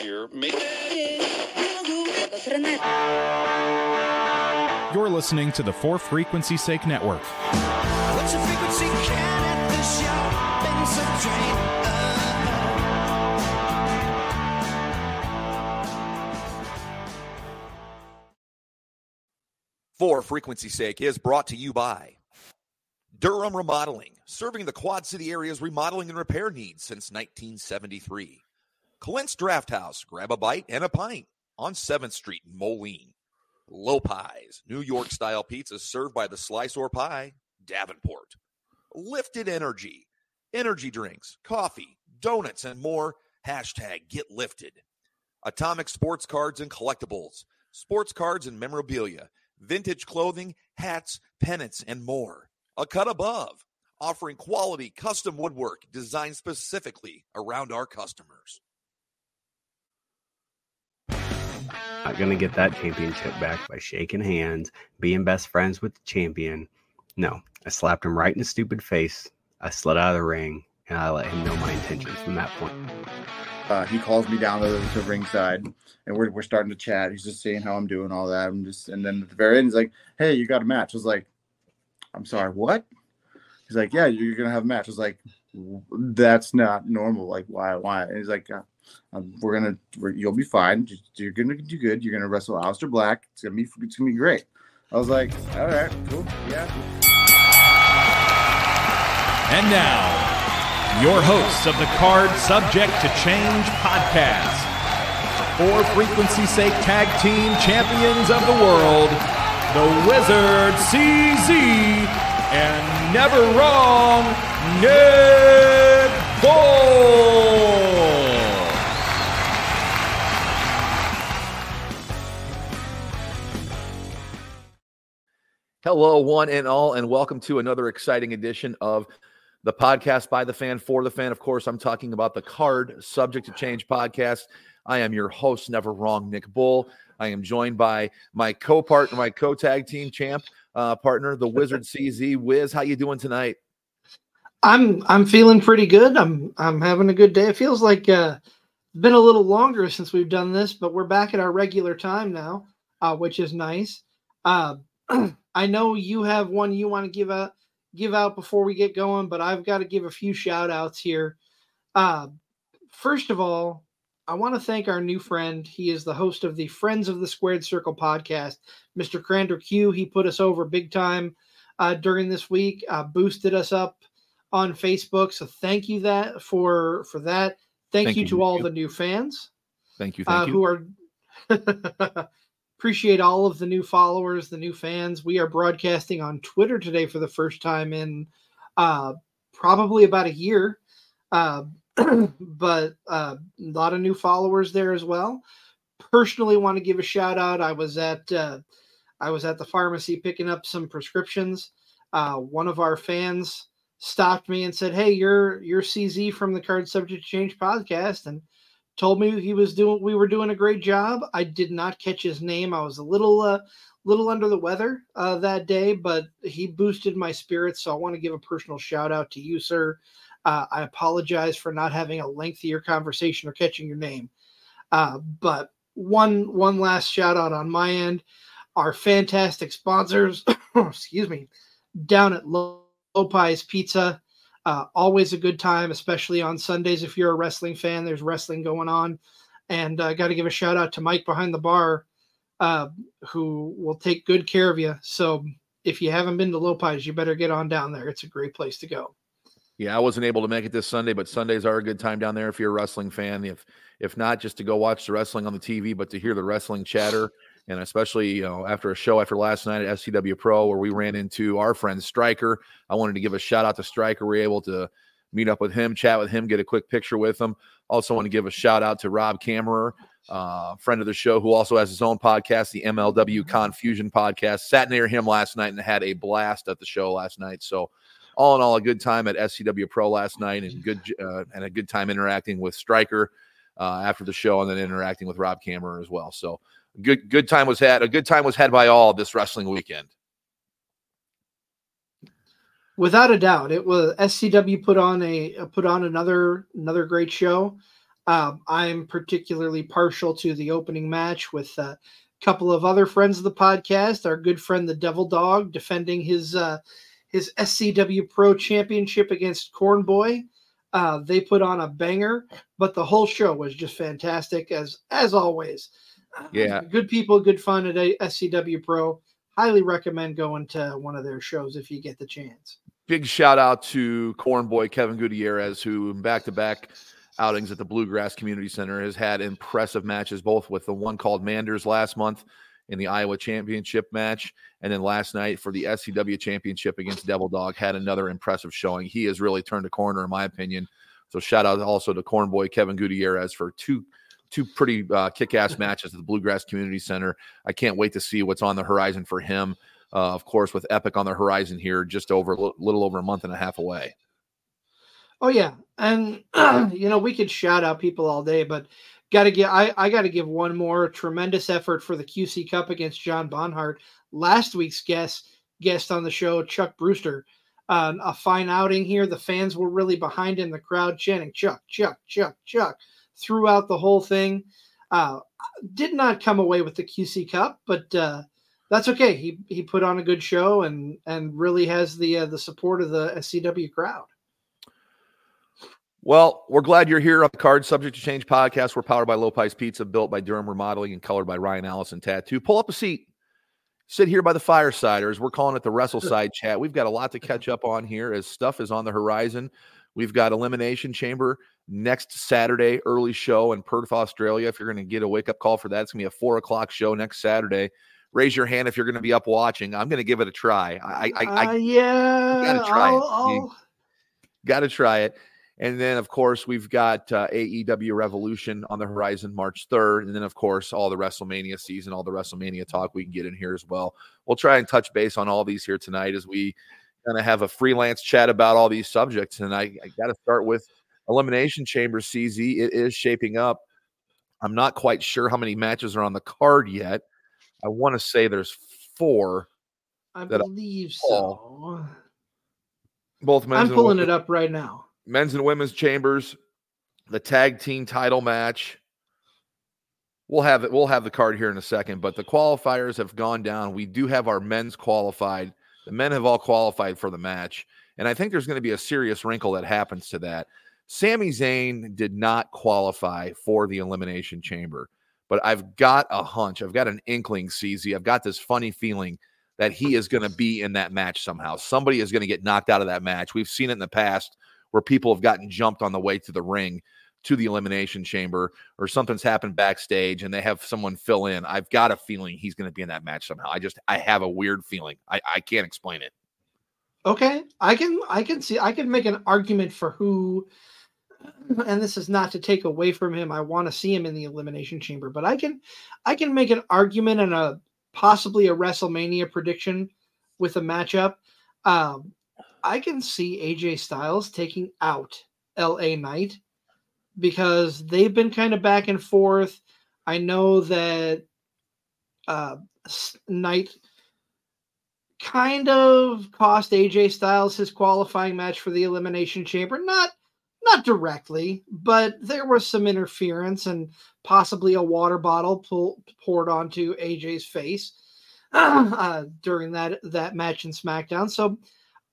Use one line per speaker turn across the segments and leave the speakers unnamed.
Here, make
You're listening to the For Frequency Sake Network.
For frequency sake is brought to you by Durham Remodeling, serving the Quad City area's remodeling and repair needs since 1973. Clint's Draft House, grab a bite and a pint on 7th Street in Moline. Low Pies, New York style pizza served by the Slice or Pie, Davenport. Lifted Energy, energy drinks, coffee, donuts, and more. Hashtag get lifted. Atomic Sports Cards and Collectibles, sports cards and memorabilia, vintage clothing, hats, pennants, and more. A cut above, offering quality custom woodwork designed specifically around our customers.
Not gonna get that championship back by shaking hands, being best friends with the champion. No, I slapped him right in the stupid face. I slid out of the ring, and I let him know my intentions from that point.
uh, he calls me down to the to ringside and we're, we're starting to chat he's just saying how i'm doing all that i'm just and then at the very end he's like hey you got a match i was like i'm sorry what? He's like yeah you're gonna have a match. I was like that's not normal like why why? And he's like uh, um, we're gonna we're, you'll be fine. You're gonna do good. You're gonna wrestle Aleister Black. It's gonna be it's gonna be great. I was like all right cool. Yeah.
And now, your hosts of the Card Subject to Change podcast, For Frequency Sake Tag Team Champions of the World, the Wizard CZ, and Never Wrong Nick Bull.
Hello, one and all, and welcome to another exciting edition of the podcast by the fan for the fan. Of course, I'm talking about the Card Subject to Change podcast. I am your host, never wrong, Nick Bull. I am joined by my co-partner, my co-tag team champ uh, partner, the Wizard CZ. Wiz, how you doing tonight?
I'm I'm feeling pretty good. I'm I'm having a good day. It feels like uh, it's been a little longer since we've done this, but we're back at our regular time now, uh, which is nice. Uh, I know you have one you want to give out give out before we get going, but I've got to give a few shout outs here. Uh, first of all, I want to thank our new friend. He is the host of the Friends of the Squared Circle podcast, Mr. Crander Q. He put us over big time uh, during this week, uh, boosted us up on Facebook. So thank you that for for that. Thank,
Thank
you
you,
to all the new fans
Thank you, thank
uh,
you.
who are appreciate all of the new followers, the new fans. We are broadcasting on Twitter today for the first time in uh, probably about a year, uh, but uh, a lot of new followers there as well. Personally, want to give a shout out. I was at uh, I was at the pharmacy picking up some prescriptions. Uh, one of our fans stopped me and said, "Hey, you're you're CZ from the Card Subject Change podcast," and told me he was doing we were doing a great job. I did not catch his name. I was a little uh, little under the weather uh, that day, but he boosted my spirits. So I want to give a personal shout out to you, sir. Uh, I apologize for not having a lengthier conversation or catching your name. Uh, but one one last shout out on my end. Our fantastic sponsors, excuse me, down at Low Pies Pizza. Uh, always a good time, especially on Sundays. If you're a wrestling fan, there's wrestling going on. And I uh, got to give a shout out to Mike behind the bar, uh, who will take good care of you. So if you haven't been to Lopez, you better get on down there. It's a great place to go.
Yeah, I wasn't able to make it this Sunday, but Sundays are a good time down there if you're a wrestling fan. If if not, just to go watch the wrestling on the TV, but to hear the wrestling chatter, and especially you know after a show after last night at SCW Pro where we ran into our friend Striker, I wanted to give a shout out to Striker. We were able to meet up with him, chat with him, get a quick picture with him. Also, want to give a shout out to Rob Kammerer, uh, friend of the show, who also has his own podcast, the MLW Confusion podcast. Sat near him last night and had a blast at the show last night. So all in all, a good time at SCW Pro last night, and good uh, and a good time interacting with Striker uh, after the show, and then interacting with Rob Kammerer as well. So good good time was had. A good time was had by all this wrestling weekend.
Without a doubt, it was SCW put on a put on another another great show. Um, I'm particularly partial to the opening match with a couple of other friends of the podcast. Our good friend the Devil Dog defending his uh, his SCW Pro Championship against Cornboy. Uh, they put on a banger, but the whole show was just fantastic as as always.
Yeah.
good people, good fun at SCW Pro. Highly recommend going to one of their shows if you get the chance.
Big shout out to Cornboy Kevin Gutierrez, who back to back outings at the Bluegrass Community Center has had impressive matches, both with the one called Manders last month in the Iowa Championship match, and then last night for the SCW Championship against Devil Dog had another impressive showing. He has really turned a corner, in my opinion. So shout out also to Cornboy Kevin Gutierrez for two two pretty uh, kick-ass matches at the Bluegrass Community Center. I can't wait to see what's on the horizon for him. Uh, of course, with Epic on the horizon here, just over a little over a month and a half away.
Oh yeah, and you know we could shout out people all day, but got to give I, I got to give one more tremendous effort for the QC Cup against John Bonhart. Last week's guest guest on the show, Chuck Brewster, um, a fine outing here. The fans were really behind him. The crowd chanting Chuck, Chuck, Chuck, Chuck throughout the whole thing. Uh, did not come away with the QC Cup, but uh, that's okay. He he put on a good show and and really has the uh, the support of the SCW crowd.
Well, we're glad you're here on the Card Subject to Change podcast. We're powered by Lopez Pizza, built by Durham Remodeling, and colored by Ryan Allison Tattoo. Pull up a seat. Sit here by the fireside, or as we're calling it, the Wrestle Side chat. We've got a lot to catch up on here as stuff is on the horizon. We've got Elimination Chamber next Saturday, early show in Perth, Australia. If you're going to get a wake up call for that, it's going to be a four o'clock show next Saturday. Raise your hand if you're going to be up watching. I'm going to give it a try. I, I, I,
Uh, yeah,
gotta try it.
I'll-
You-
I'll-
got to try it. And then, of course, we've got uh, AEW Revolution on the horizon March 3rd. And then, of course, all the WrestleMania season, all the WrestleMania talk we can get in here as well. We'll try and touch base on all these here tonight as we kind of have a freelance chat about all these subjects. And I, I got to start with Elimination Chamber CZ. It is shaping up. I'm not quite sure how many matches are on the card yet. I want to say there's four,
I
that I
believe so.
both men's
I'm pulling it up right now.
Men's and women's chambers, the tag team title match. We'll have it. We'll have the card here in a second, but the qualifiers have gone down. We do have our men's qualified. The men have all qualified for the match, and I think there's going to be a serious wrinkle that happens to that. Sami Zayn did not qualify for the elimination chamber, but I've got a hunch. I've got an inkling, CZ. I've got this funny feeling that he is going to be in that match somehow. Somebody is going to get knocked out of that match. We've seen it in the past where people have gotten jumped on the way to the ring to the elimination chamber or something's happened backstage and they have someone fill in. I've got a feeling he's going to be in that match somehow. I just I have a weird feeling. I, I can't explain it.
Okay, I can I can see I can make an argument for who, and this is not to take away from him. I want to see him in the elimination chamber, but I can I can make an argument and a possibly a WrestleMania prediction with a matchup. Um, I can see AJ Styles taking out LA Knight because they've been kind of back and forth. I know that uh, Knight kind of cost AJ Styles his qualifying match for the Elimination Chamber. Not not directly, but there was some interference and possibly a water bottle pull, poured onto AJ's face uh, during that that match in SmackDown. So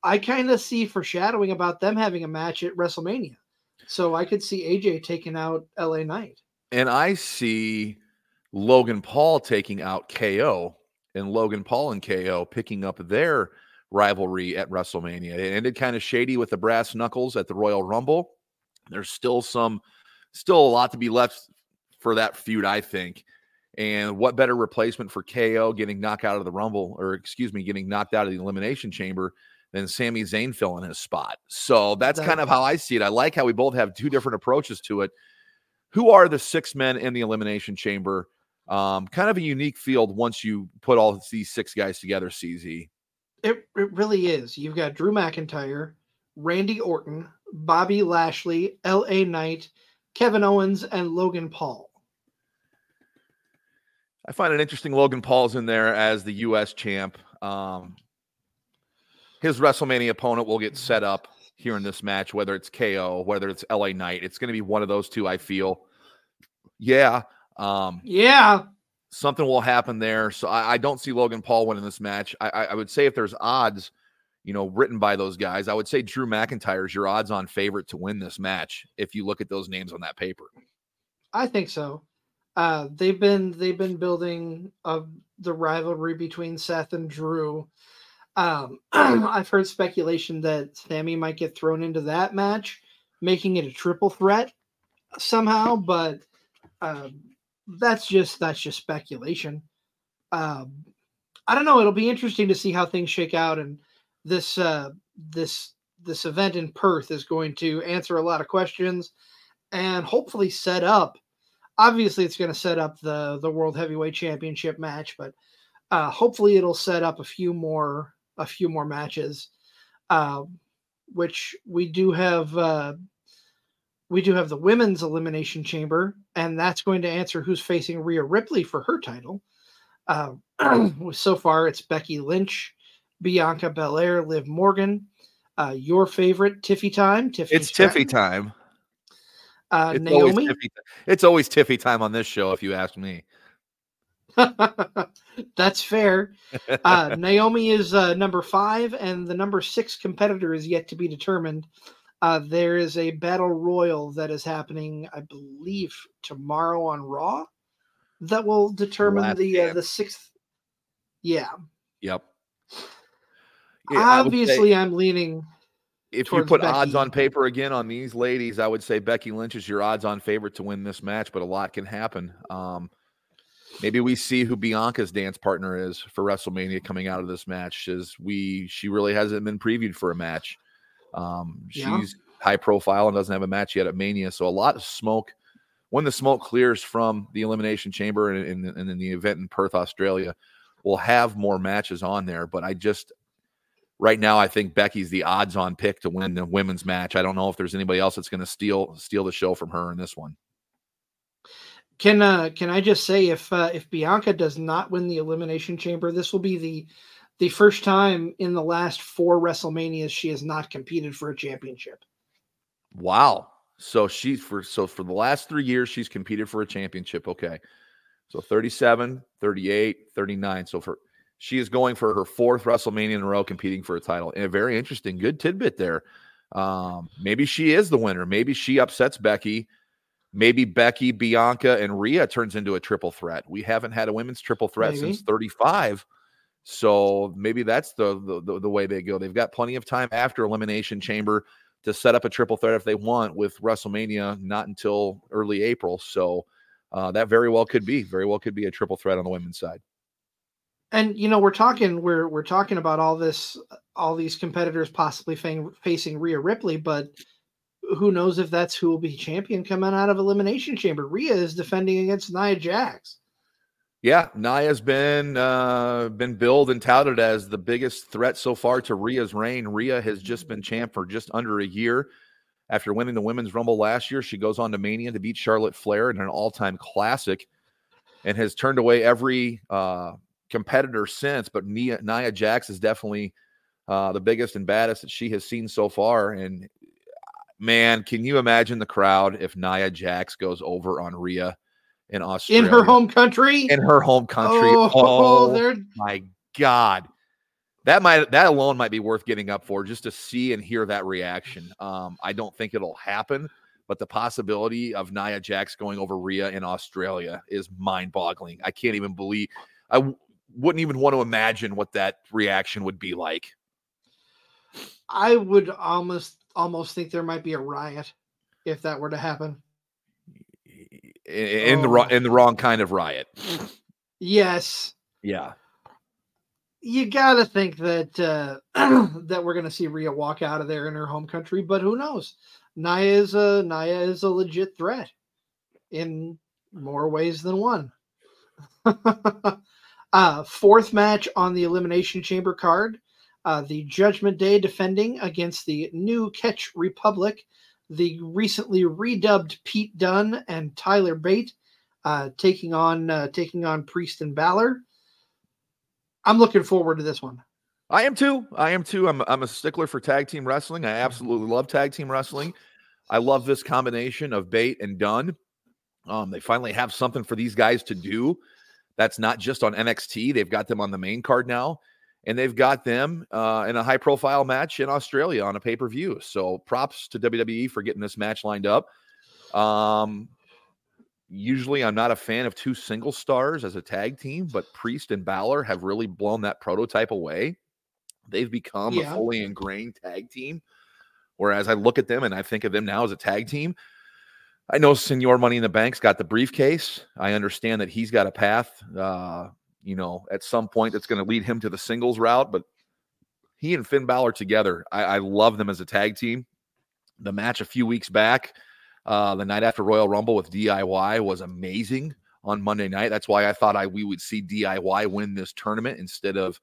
I kind of see foreshadowing about them having a match at WrestleMania. So I could see AJ taking out LA Knight.
And I see Logan Paul taking out KO and Logan Paul and KO picking up their rivalry at WrestleMania. It ended kind of shady with the brass knuckles at the Royal Rumble. There's still some, still a lot to be left for that feud, I think. And what better replacement for KO getting knocked out of the Rumble, or excuse me, getting knocked out of the Elimination Chamber than Sami Zayn filling his spot? So that's
That-
kind of how I see it. I like how we both have two different approaches to it. Who are the six men in the Elimination Chamber? Um, kind of a unique field once you put all these six guys together, CZ.
It, it really is. You've got Drew McIntyre, Randy Orton, Bobby Lashley, L.A. Knight, Kevin Owens, and Logan Paul.
I find it interesting Logan Paul's in there as the U.S. champ. Um, his WrestleMania opponent will get set up here in this match, whether it's KO, whether it's LA Knight. It's going to be one of those two, I feel. Yeah. Um,
Yeah.
something will happen there. So I, I don't see Logan Paul winning this match. I, I, I would say if there's odds, you know, written by those guys, I would say Drew McIntyre is your odds-on favorite to win this match. If you look at those names on that paper,
I think so. Uh, they've been they've been building uh, the rivalry between Seth and Drew. Um, I've heard speculation that Sami might get thrown into that match, making it a triple threat somehow. But um, that's just that's just speculation. Um, I don't know. It'll be interesting to see how things shake out, and this uh, this this event in Perth is going to answer a lot of questions and hopefully set up obviously it's going to set up the the world heavyweight championship match but uh hopefully it'll set up a few more a few more matches uh which we do have uh we do have the women's elimination chamber and that's going to answer who's facing Rhea Ripley for her title uh so far it's Becky Lynch Bianca Belair Liv Morgan uh your favorite Tiffy time Tiffany
it's Tiffy time.
uh
It's always
Naomi
Tiffy. It's always Tiffy time on this show, if you ask me.
That's fair. Uh, Naomi is uh, number five, and the number six competitor is yet to be determined. Uh, there is a battle royal that is happening, I believe, tomorrow on Raw that will determine
Last
the uh, the sixth. Yeah,
Yep. Yeah,
obviously, I'm leaning.
if you put odds on paper again on these ladies, I would say Becky Lynch is your odds on favorite to win this match, but a lot can happen. Um, maybe we see who Bianca's dance partner is for WrestleMania coming out of this match, as we she really hasn't been previewed for a match. Um,
Yeah.
she's high profile and doesn't have a match yet at Mania, so a lot of smoke. When the smoke clears from the Elimination Chamber and, and, and in the event in Perth, Australia, we'll have more matches on there. But I just right now I think Becky's the odds-on pick to win the women's match. I don't know if there's anybody else that's going to steal steal the show from her in this one.
Can uh, can I just say if uh, if Bianca does not win the elimination chamber, this will be the the first time in the last four WrestleManias she has not competed for a championship.
Wow. So she's for so for the last 3 years she's competed for a championship, okay. So 37, 38, 39. So for she is going for her fourth WrestleMania in a row competing for a title. And a very interesting good tidbit there. Um maybe she is the winner. Maybe she upsets Becky. Maybe Becky, Bianca, and Rhea turns into a triple threat. We haven't had a women's triple threat
Maybe.
since 35. So maybe that's the, the the way they go. They've got plenty of time after Elimination Chamber to set up a triple threat if they want with WrestleMania not until early April. So uh, that very well could be very well could be a triple threat on the women's side.
And you know we're talking we're we're talking about all this all these competitors possibly fa- facing Rhea Ripley, but who knows if that's who will be champion coming out of elimination chamber? Rhea is defending against Nia Jax.
Yeah, Nia's been uh, been billed and touted as the biggest threat so far to Rhea's reign. Rhea has just been champ for just under a year. After winning the women's rumble last year, she goes on to Mania to beat Charlotte Flair in an all-time classic, and has turned away every uh, competitor since. But Nia, Nia Jax is definitely uh, the biggest and baddest that she has seen so far. And man, can you imagine the crowd if Nia Jax goes over on Rhea in Australia?
In her home country.
in her home country.
Oh,
Oh, my god. That might that alone might be worth getting up for just to see and hear that reaction. Um, I don't think it'll happen, but the possibility of Nia Jax going over Rhea in Australia is mind-boggling. I can't even believe I w- wouldn't even want to imagine what that reaction would be like.
I would almost almost think there might be a riot if that were to happen.
In, in the wrong
Oh.
in the wrong kind of riot.
Yes,
Yeah.
you got to think that uh, that we're going to see Rhea walk out of there in her home country, but who knows? Nia is a Nia is a legit threat in more ways than one. uh, fourth match on the Elimination Chamber card. Uh, the Judgment Day defending against the New Catch Republic, the recently redubbed Pete Dunne and Tyler Bate, uh, taking on uh, taking on Priest and Balor. I'm looking forward to this one.
I am too. I am too. I'm I'm a stickler for tag team wrestling. I absolutely love tag team wrestling. I love this combination of Bate and Dunne. Um, they finally have something for these guys to do. That's not just on NXT. They've got them on the main card now, and they've got them uh, in a high profile match in Australia on a pay per view. So props to WWE for getting this match lined up. Um, usually I'm not a fan of two single stars as a tag team, but Priest and Balor have really blown that prototype away. They've become
Yeah.
a fully ingrained tag team. Whereas I look at them and I think of them now as a tag team. I know Senor Money in the Bank's got the briefcase. I understand that he's got a path, uh, you know, at some point that's going to lead him to the singles route. But he and Finn Balor together, I, I love them as a tag team. The match a few weeks back, uh, the night after Royal Rumble with DIY was amazing on Monday night. That's why I thought I we would see DIY win this tournament instead of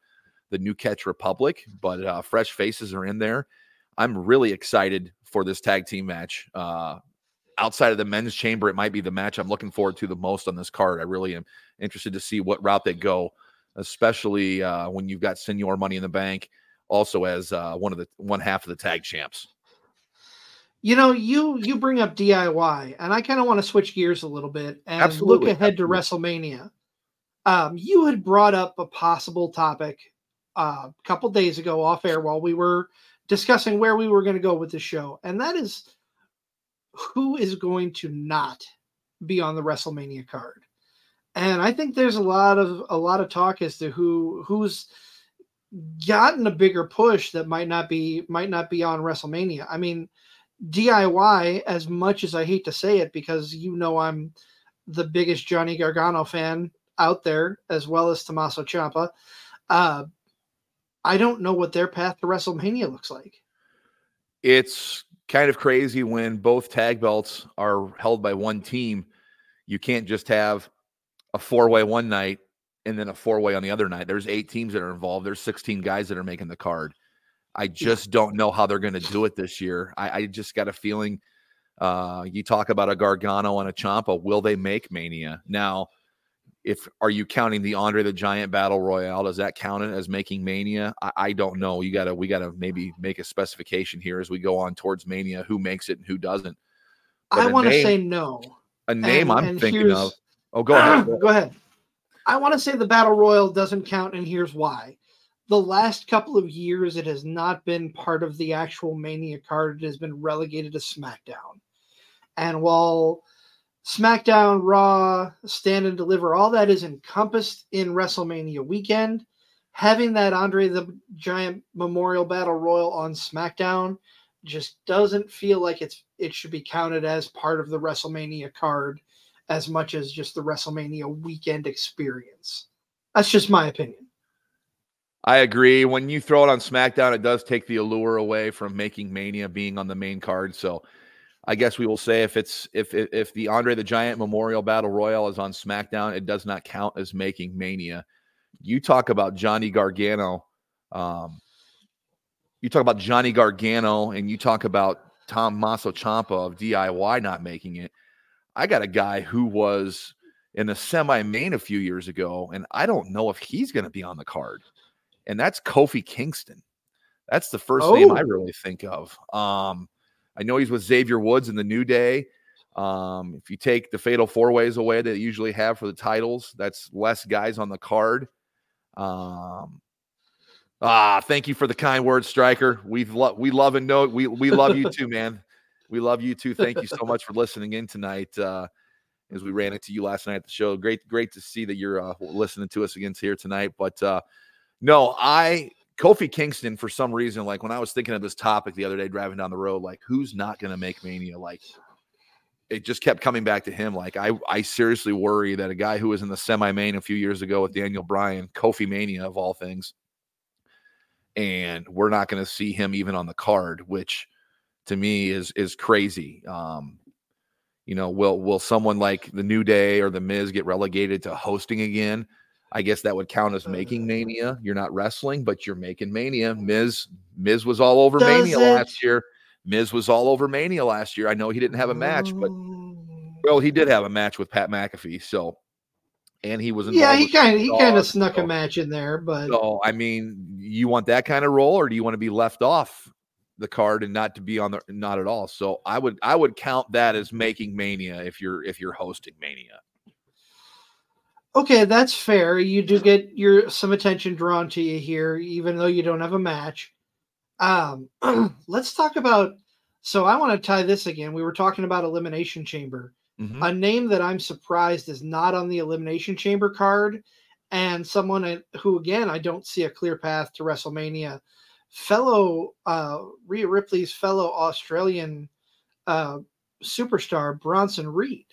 the New Catch Republic. But uh, fresh faces are in there. I'm really excited for this tag team match. Uh, outside of the men's chamber, it might be the match I'm looking forward to the most on this card. I really am interested to see what route they go, especially uh, when you've got Senor Money in the Bank also as uh, one of the one half of the tag champs.
You know, you you bring up DIY, and I kind of want to switch gears a little bit and
Absolutely,
look ahead to WrestleMania. Um, you had brought up a possible topic uh, a couple days ago off air while we were discussing where we were going to go with the show, and that is who is going to not be on the WrestleMania card. And I think there's a lot of a lot of talk as to who who's gotten a bigger push that might not be might not be on WrestleMania. I mean, DIY, as much as I hate to say it, because you know I'm the biggest Johnny Gargano fan out there, as well as Tommaso Ciampa. Uh, I don't know what their path to WrestleMania looks like.
It's kind of crazy when both tag belts are held by one team. You can't just have a four way one night and then a four way on the other night. There's eight teams that are involved. There's 16 guys that are making the card. I just don't know how they're going to do it this year. I, I just got a feeling. Uh, you talk about a Gargano and a Ciampa. Will they make Mania now? If are you counting the Andre the Giant Battle Royale? Does that count it as making Mania? I, I don't know. You gotta we gotta maybe make a specification here as we go on towards Mania. Who makes it and who doesn't? But
I want to say no.
A name
and-
I'm
and
thinking of. Oh, go ahead.
Go ahead. I want to say the Battle Royal doesn't count, and here's why. The last couple of years, it has not been part of the actual Mania card. It has been relegated to SmackDown. And while SmackDown, Raw, Stand and Deliver, all that is encompassed in WrestleMania weekend, having that Andre the Giant Memorial Battle Royal on SmackDown just doesn't feel like it's it should be counted as part of the WrestleMania card as much as just the WrestleMania weekend experience. That's just my opinion.
I agree. When you throw it on SmackDown, it does take the allure away from making Mania being on the main card. So I guess we will say if it's if if, if the Andre the Giant Memorial Battle Royal is on SmackDown, it does not count as making Mania. You talk about Johnny Gargano. Um, you talk about Johnny Gargano, and you talk about Tommaso Ciampa of DIY not making it. I got a guy who was in the semi main a few years ago, and I don't know if he's going to be on the card and that's Kofi Kingston. That's the first name I
Oh.
really think of. Um, I know he's with Xavier Woods in the New Day. Um, if you take the fatal four ways away that they usually have for the titles, that's less guys on the card. Um, ah, thank you for the kind words, Striker. We love we love and know we we love you too, man. We love you too. Thank you so much for listening in tonight. Uh, as we ran into you last night at the show, great great to see that you're uh, listening to us again here tonight. But uh, no, I Kofi Kingston for some reason, like when I was thinking of this topic the other day driving down the road, like who's not going to make Mania? Like it just kept coming back to him. Like I, I seriously worry that a guy who was in the semi main a few years ago with Daniel Bryan, Kofi Mania of all things, and we're not going to see him even on the card, which to me is is crazy. Um, you know, will will someone like the New Day or the Miz get relegated to hosting again? I guess that would count as making uh. Mania. You're not wrestling, but you're making Mania. Miz Miz was all over
Does
Mania
it?
last year. Miz was all over Mania last year. I know he didn't have a match, but well, he did have a match with Pat McAfee. So, and he was
yeah, he kind of he kind of snuck
so-
a match in there, but
So I mean, you want that kind of role, or do you want to be left off the card and not to be on the not at all? So I would I would count that as making Mania if you're if you're hosting Mania.
Okay, that's fair. You do get your some attention drawn to you here, even though you don't have a match. Um, let's talk about. So I want to tie this again. We were talking about Elimination Chamber.
Mhm.
A name that I'm surprised is not on the Elimination Chamber card, and someone who, again, I don't see a clear path to WrestleMania. Fellow uh, Rhea Ripley's fellow Australian uh, superstar Bronson Reed.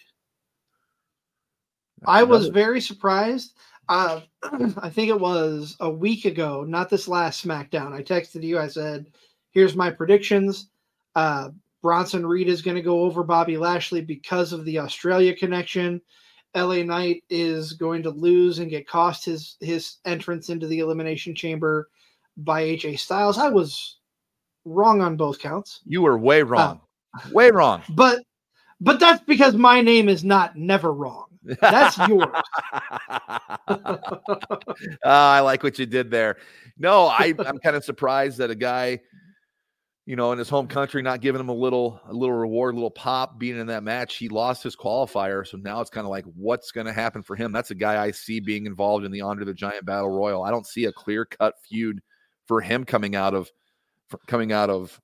I was very surprised. Uh, I think it was a week ago, not this last SmackDown. I texted you. I said, "Here's my predictions. Uh, Bronson Reed is going to go over Bobby Lashley because of the Australia connection. LA Knight is going to lose and get cost his his entrance into the Elimination Chamber by AJ Styles. I was wrong on both counts,
You were way wrong. way wrong.
but but that's because my name is not never wrong. That's yours.
Ah, I like what you did there. No, I, I'm kind of surprised that a guy, you know, in his home country, not giving him a little, a little reward, a little pop, being in that match. He lost his qualifier, so now it's kind of like, what's going to happen for him? That's a guy I see being involved in the Andre the Giant Battle Royal. I don't see a clear cut feud for him coming out of, coming out of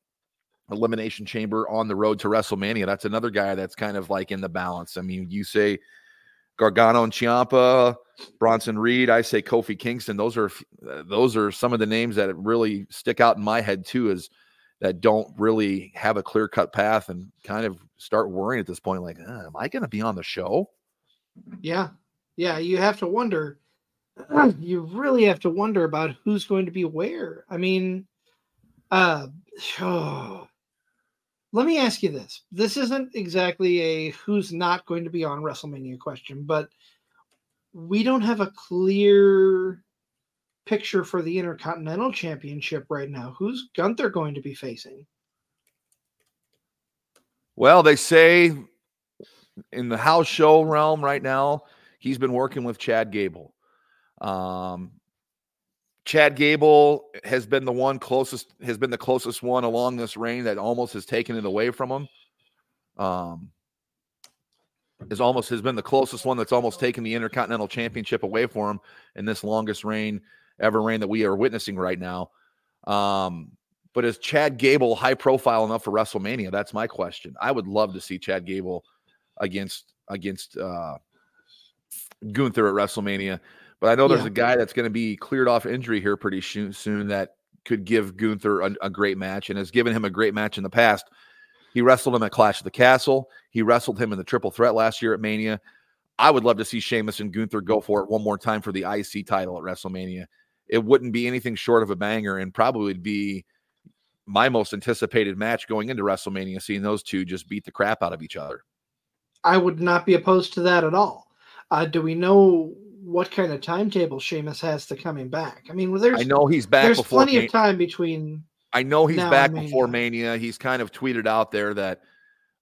Elimination Chamber on the road to WrestleMania. That's another guy that's kind of like in the balance. I mean, you say Gargano and Ciampa, Bronson Reed. I say Kofi Kingston. Those are those are some of the names that really stick out in my head too. Is that don't really have a clear cut path and kind of start worrying at this point. Like, uh, am I going to be on the show?
Yeah. Yeah. You have to wonder. You really have to wonder about who's going to be where. I mean, uh, let me ask you this. This isn't exactly a who's not going to be on WrestleMania question, but we don't have a clear picture for the Intercontinental Championship right now. Who's Gunther going to be facing?
Well, they say in the house show realm right now, he's been working with Chad Gable. Um, Chad Gable has been the one closest, has been the closest one along this reign that almost has taken it away from him. Um, is almost has been the closest one that's almost taken the Intercontinental Championship away from him in this longest reign ever reign that we are witnessing right now. Um, but is Chad Gable high profile enough for WrestleMania? That's my question. I would love to see Chad Gable against against uh, Gunther at WrestleMania. But I know there's
Yeah.
a guy that's going to be cleared off injury here pretty soon, that could give Gunther a, a great match and has given him a great match in the past. He wrestled him at Clash of the Castle. He wrestled him in the Triple Threat last year at Mania. I would love to see Sheamus and Gunther go for it one more time for the IC title at WrestleMania. It wouldn't be anything short of a banger and probably would be my most anticipated match going into WrestleMania, seeing those two just beat the crap out of each other.
I would not be opposed to that at all. Uh, do we know what kind of timetable Sheamus has to coming back? I mean, there's
I know he's back
there's
before
plenty
Mania.
of time between.
I know he's back
and
before Mania. He's kind of tweeted out there that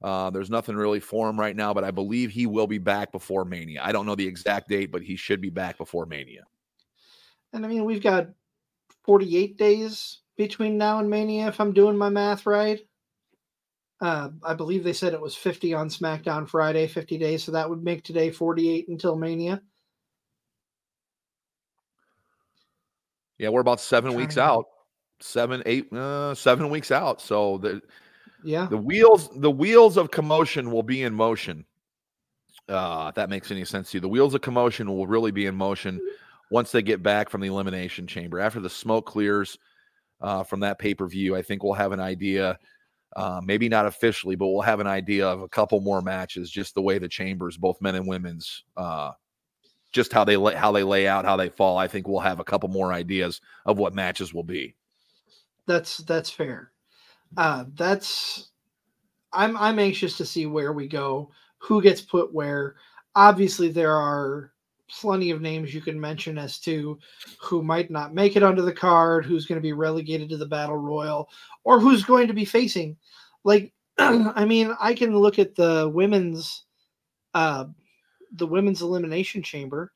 uh, there's nothing really for him right now, but I believe he will be back before Mania. I don't know the exact date, but he should be back before Mania.
And I mean, we've got 48 days between now and Mania, if I'm doing my math right. Uh, I believe they said it was 50 on SmackDown Friday, 50 days. So that would make today 48 until Mania.
Yeah, we're about seven weeks
to-
out, seven, eight, uh, seven weeks out. So the
Yeah.
the wheels the wheels of commotion will be in motion. Uh, if that makes any sense to you, the wheels of commotion will really be in motion once they get back from the elimination chamber. After the smoke clears uh, from that pay per view, I think we'll have an idea. Uh, maybe not officially, but we'll have an idea of a couple more matches. Just the way the chambers, both men and women's, uh, just how they lay, how they lay out, how they fall. I think we'll have a couple more ideas of what matches will be.
That's that's fair. Uh, that's I'm I'm anxious to see where we go, who gets put where. Obviously, there are plenty of names you can mention as to who might not make it onto the card, who's going to be relegated to the battle royal, or who's going to be facing. Like, I mean, I can look at the women's, uh, the women's elimination chamber,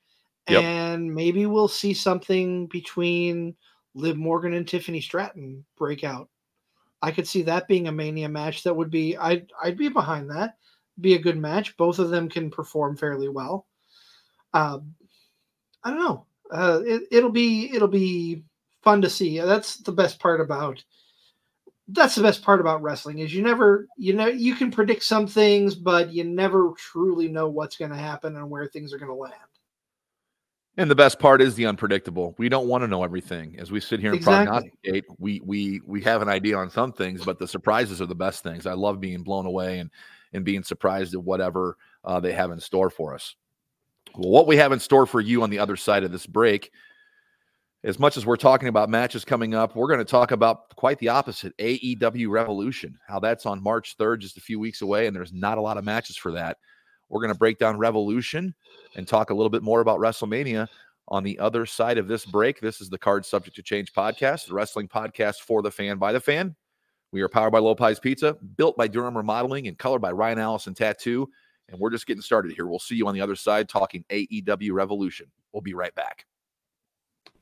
Yep.
and maybe we'll see something between Liv Morgan and Tiffany Stratton break out. I could see that being a mania match that would be I'd I'd be behind that. Be a good match. Both of them can perform fairly well. Um, I don't know. Uh, it, it'll be it'll be fun to see. That's the best part about that's the best part about wrestling is you never you know you can predict some things, but you never truly know what's going to happen and where things are going to land.
And the best part is the unpredictable. We don't want to know everything. As we sit here and
Exactly.
prognosticate, we we we have an idea on some things, but the surprises are the best things. I love being blown away and and being surprised at whatever uh, they have in store for us. Well, what we have in store for you on the other side of this break, as much as we're talking about matches coming up, we're going to talk about quite the opposite AEW Revolution, how that's on March 3rd, just a few weeks away, and there's not a lot of matches for that. We're going to break down Revolution and talk a little bit more about WrestleMania on the other side of this break. This is the Card Subject to Change podcast, the wrestling podcast for the fan by the fan. We are powered by Lopez Pizza, built by Durham Remodeling, and colored by Ryan Allison Tattoo. And we're just getting started here. We'll see you on the other side talking AEW Revolution. We'll be right back.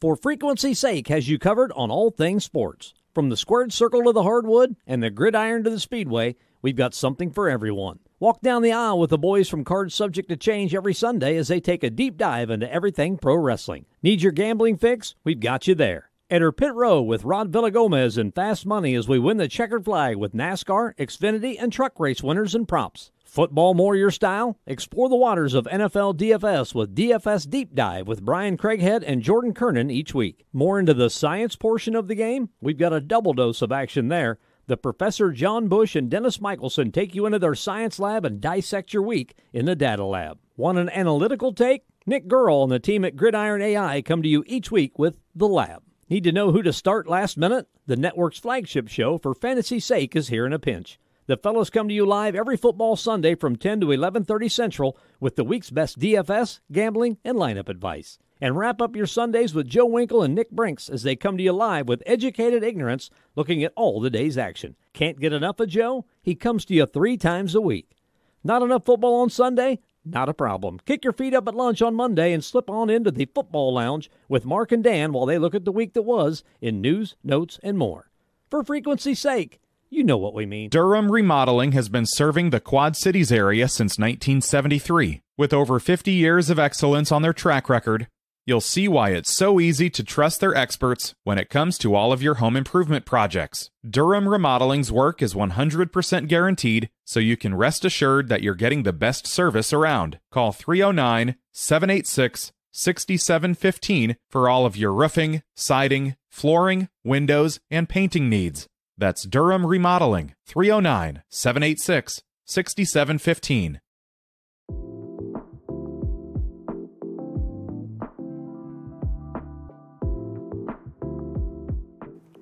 For frequency's sake, has you covered on all things sports. From the squared circle to the hardwood and the gridiron to the speedway, we've got something for everyone. Walk down the aisle with the boys from Cards Subject to Change every Sunday as they take a deep dive into everything pro wrestling. Need your gambling fix? We've got you there. Enter Pit Row with Rod Villagomez and Fast Money as we win the checkered flag with NASCAR, Xfinity, and truck race winners and props. Football more your style? Explore the waters of NFL DFS with DFS Deep Dive with Brian Craighead and Jordan Kernan each week. More into the science portion of the game? We've got a double dose of action there. The Professor John Bush and Dennis Michelson take you into their science lab and dissect your week in the data lab. Want an analytical take? Nick Gurl and the team at Gridiron AI come to you each week with The Lab. Need to know who to start last minute? The network's flagship show, For Fantasy's Sake, is here in a pinch. The fellows come to you live every football Sunday from 10 to 11:30 Central with the week's best DFS, gambling, and lineup advice. And wrap up your Sundays with Joe Winkle and Nick Brinks as they come to you live with educated ignorance looking at all the day's action. Can't get enough of Joe? He comes to you 3 times a week. Not enough football on Sunday? Not a problem. Kick your feet up at lunch on Monday and slip on into the football lounge with Mark and Dan while they look at the week that was in news, notes, and more. For frequency's sake, you know what we mean.
Durham Remodeling has been serving the Quad Cities area since 1973. With over 50 years of excellence on their track record, you'll see why it's so easy to trust their experts when it comes to all of your home improvement projects. Durham Remodeling's work is 100% guaranteed, so you can rest assured that you're getting the best service around. Call 309 786 6715 for all of your roofing, siding, flooring, windows, and painting needs. That's Durham Remodeling, 309 786 6715.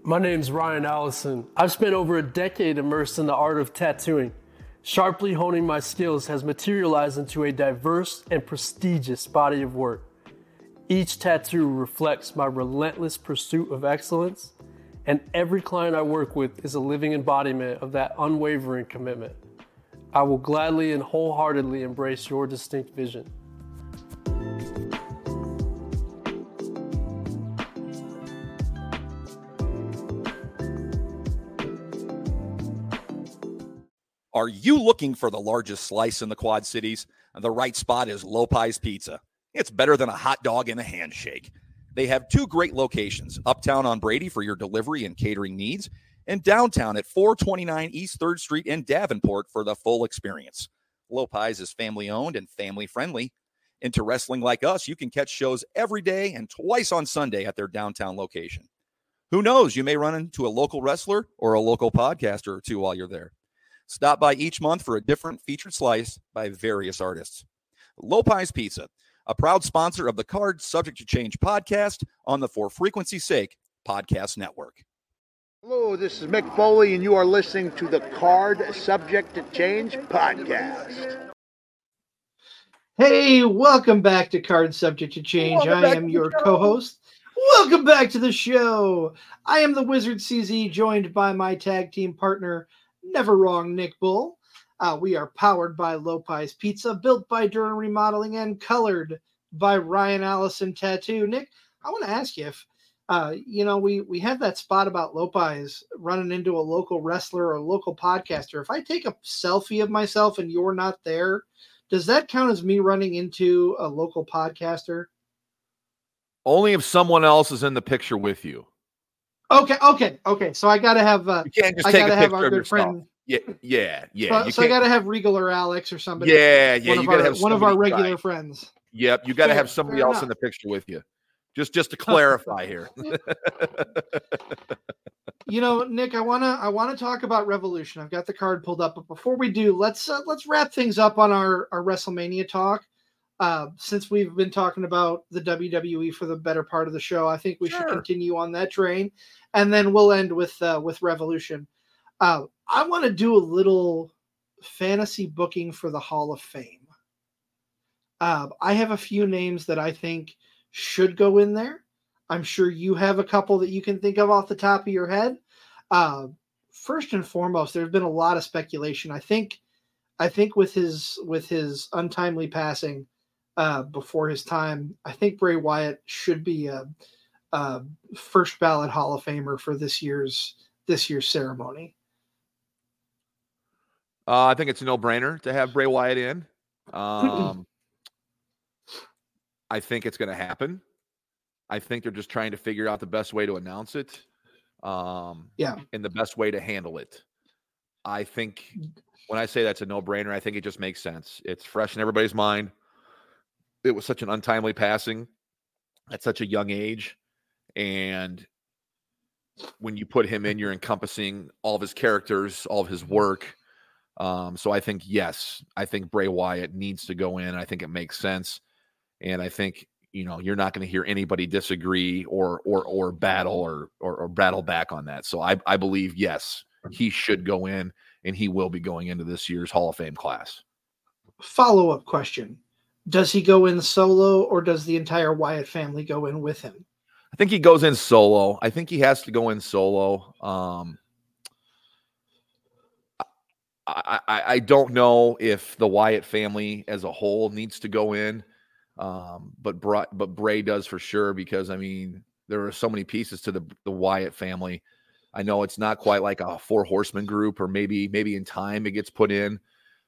My name's Ryan Allison. I've spent over a decade immersed in the art of tattooing. Sharply honing my skills has materialized into a diverse and prestigious body of work. Each tattoo reflects my relentless pursuit of excellence, and every client I work with is a living embodiment of that unwavering commitment. I will gladly and wholeheartedly embrace your distinct vision.
Are you looking for the largest slice in the Quad Cities? The right spot is Lopez Pizza. It's better than a hot dog and a handshake. They have two great locations uptown on Brady for your delivery and catering needs, and downtown at 429 East 3rd Street in Davenport for the full experience. Lopez is family owned and family friendly. Into wrestling like us, you can catch shows every day and twice on Sunday at their downtown location. Who knows? You may run into a local wrestler or a local podcaster or two while you're there. Stop by each month for a different featured slice by various artists. Lopez Pizza, a proud sponsor of the Card Subject to Change podcast on the For Frequency's Sake podcast network.
Hello, this is Mick Foley, and you are listening to the Card Subject to Change podcast.
Hey, welcome back to Card Subject to Change.
Welcome
I am your co-host. Welcome back to the show. I am the Wizard CZ, joined by my tag team partner, Never Wrong Nick Bull. Uh, we are powered by Lopez Pizza, built by Durham Remodeling, and colored by Ryan Allison Tattoo. Nick, I want to ask you if uh, you know, we we had that spot about Lopez running into a local wrestler or local podcaster. If I take a selfie of myself and you're not there, does that count as me running into a local podcaster?
Only if someone else is in the picture with you.
Okay, okay, okay. So I got to have. Uh,
You can't just
I
take a
gotta have
picture
our
of
good friend.
Yeah, yeah, yeah.
so so I
can't-
got to have Regal or Alex or somebody.
Yeah, yeah,
One
you
of
gotta
our,
have
one of our regular
right.
friends.
Yep, you got to
Fair-
have somebody
fair
else in the picture with you. Just just to clarify here.
you know, Nick, I wanna I wanna talk about Revolution. I've got the card pulled up, but before we do, let's uh, let's wrap things up on our our WrestleMania talk. Uh, since we've been talking about the WWE for the better part of the show, I think we should continue on that train, and then we'll end with uh, with Revolution. Uh, I want to do a little fantasy booking for the Hall of Fame. Uh, I have a few names that I think should go in there. I'm sure you have a couple that you can think of off the top of your head. Uh, first and foremost, there's been a lot of speculation. I think, I think with his with his untimely passing uh, before his time, I think Bray Wyatt should be a, a first ballot Hall of Famer for this year's this year's ceremony.
Uh, I think it's a no-brainer to have Bray Wyatt in. Um, I think it's going to happen. I think they're just trying to figure out the best way to announce it, um,
Yeah.
and the best way to handle it. I think when I say that's a no-brainer, I think it just makes sense. It's fresh in everybody's mind. It was such an untimely passing at such a young age, and when you put him in, you're encompassing all of his characters, all of his work. Um, so I think yes, I think Bray Wyatt needs to go in. I think it makes sense, and I think you know you're not going to hear anybody disagree or or or battle or, or or battle back on that. So I I believe yes, he should go in, and he will be going into this year's Hall of Fame class.
Follow up question: Does he go in solo, or does the entire Wyatt family go in with him?
I think he goes in solo. I think he has to go in solo. Um, I, I, I don't know if the Wyatt family as a whole needs to go in, um, but but Bray does for sure because I mean there are so many pieces to the the Wyatt family. I know it's not quite like a four horseman group, or maybe maybe in time it gets put in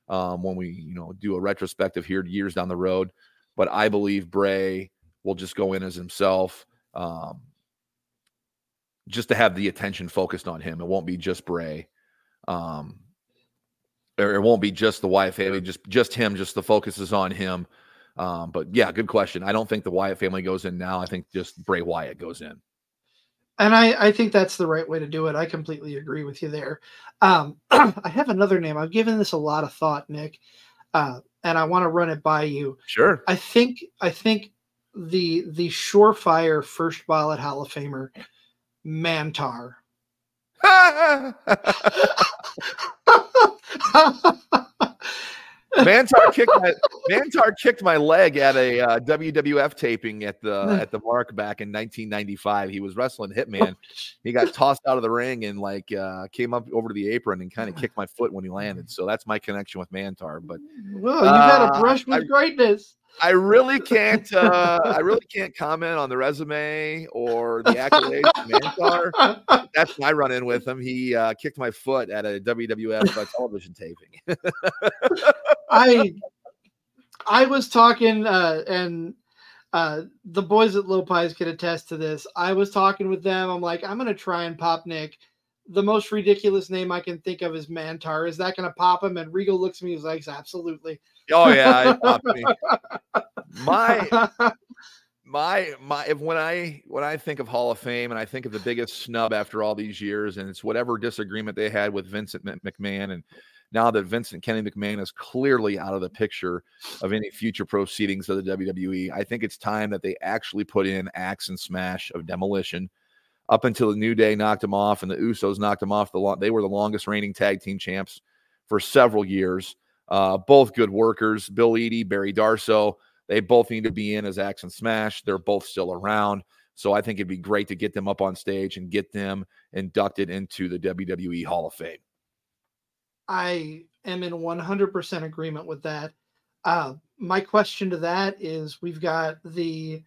um, when we you know do a retrospective here years down the road. But I believe Bray will just go in as himself, um, just to have the attention focused on him. It won't be just Bray, um, or it won't be just the Wyatt family, just just him. Just the focus is on him. Um, but yeah, good question. I don't think the Wyatt family goes in now. I think just Bray Wyatt goes in.
And I, I think that's the right way to do it. I completely agree with you there. Um, I have another name. I've given this a lot of thought, Nick, uh, and I want to run it by you.
Sure.
I think I think the the surefire first ballot Hall of Famer, Mantaur.
Mantaur kicked my Mantaur kicked my leg at a uh, WWF taping at the at the Mark back in 1995. He was wrestling Hitman. He got tossed out of the ring and like uh, came up over to the apron and kind of kicked my foot when he landed. So that's my connection with Mantaur. But
Well, you
Uh,
a brush with
I-
greatness.
I really can't uh, I really can't comment on the resume or the accolades Mantaur. That's my run in with him. He uh, kicked my foot at a WWF uh, television taping.
I I was talking uh and uh the boys at Lopez could attest to this. I was talking with them. I'm like, I'm gonna try and pop Nick. The most ridiculous name I can think of is Mantaur. Is that gonna pop him? And Regal looks at me, he's like, absolutely.
Oh yeah, it popped me. My my my if when I when I think of Hall of Fame and I think of the biggest snub after all these years, and it's whatever disagreement they had with Vincent McMahon, and now that Vincent Kennedy McMahon is clearly out of the picture of any future proceedings of the WWE, I think it's time that they actually put in Axe and Smash of Demolition. Up until the New Day knocked them off, and the Usos knocked them off. The long, they were the longest reigning tag team champs for several years. Uh, both good workers, Bill Eadie, Barry Darsow. They both need to be in as Axe and Smash. They're both still around. So I think it'd be great to get them up on stage and get them inducted into the WWE Hall of Fame.
I am in 100% agreement with that. Uh, my question to that is we've got the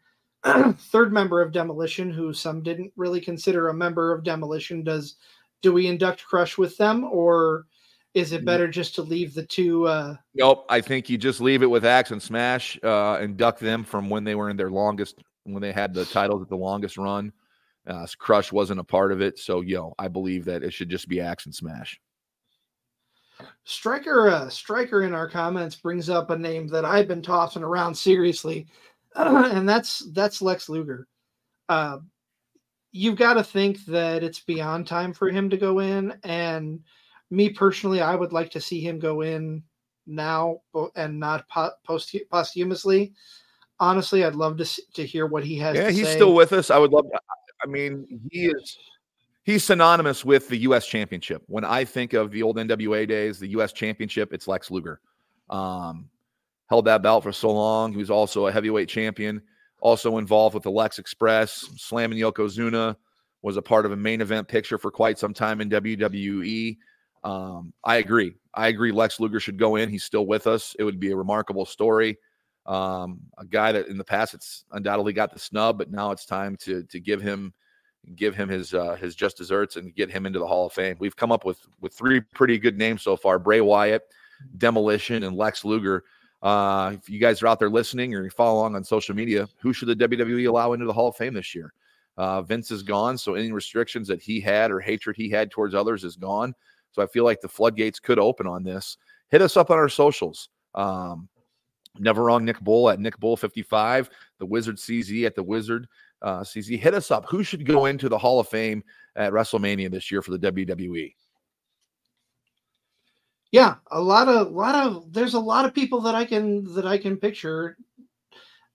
third member of Demolition, who some didn't really consider a member of Demolition. Does do we induct Crush with them, or is
Mm.
it better just to leave the two? Uh,
Nope. I think you just leave it with Axe and Smash, uh, and duck them from when they were in their longest, when they had the titles at the longest run. Uh, Crush wasn't a part of it, so yo, I believe that it should just be Axe and Smash.
Striker, uh, Striker in our comments brings up a name that I've been tossing around seriously, and that's that's Lex Luger. Uh, you've got to think that it's beyond time for him to go in, and me personally, I would like to see him go in now and not post posthumously. Honestly, I'd love to to hear what he has.
Yeah, he's
say.
still with us. I would love. To, I mean, he is. He's synonymous with the U.S. Championship. When I think of the old NWA days, the U.S. Championship, it's Lex Luger. Um, held that belt for so long. He was also a heavyweight champion. Also involved with the Lex Express, slamming Yokozuna. Was a part of a main event picture for quite some time in WWE. Um, I agree. I agree. Lex Luger should go in. He's still with us. It would be a remarkable story. Um, a guy that in the past it's undoubtedly got the snub, but now it's time to to give him give him his uh, his just desserts and get him into the Hall of Fame. We've come up with with three pretty good names so far: Bray Wyatt, Demolition, and Lex Luger. Uh, if you guys are out there listening or you follow along on social media, who should the WWE allow into the Hall of Fame this year? Uh, Vince is gone, so any restrictions that he had or hatred he had towards others is gone. So I feel like the floodgates could open on this. Hit us up on our socials. Um, Never wrong, Nick Bull at Nick Bull 55, the Wizard CZ at the Wizard uh, CZ. Hit us up. Who should go into the Hall of Fame at WrestleMania this year for the? WWE?
Yeah a lot of lot of there's a lot of people that i can that i can picture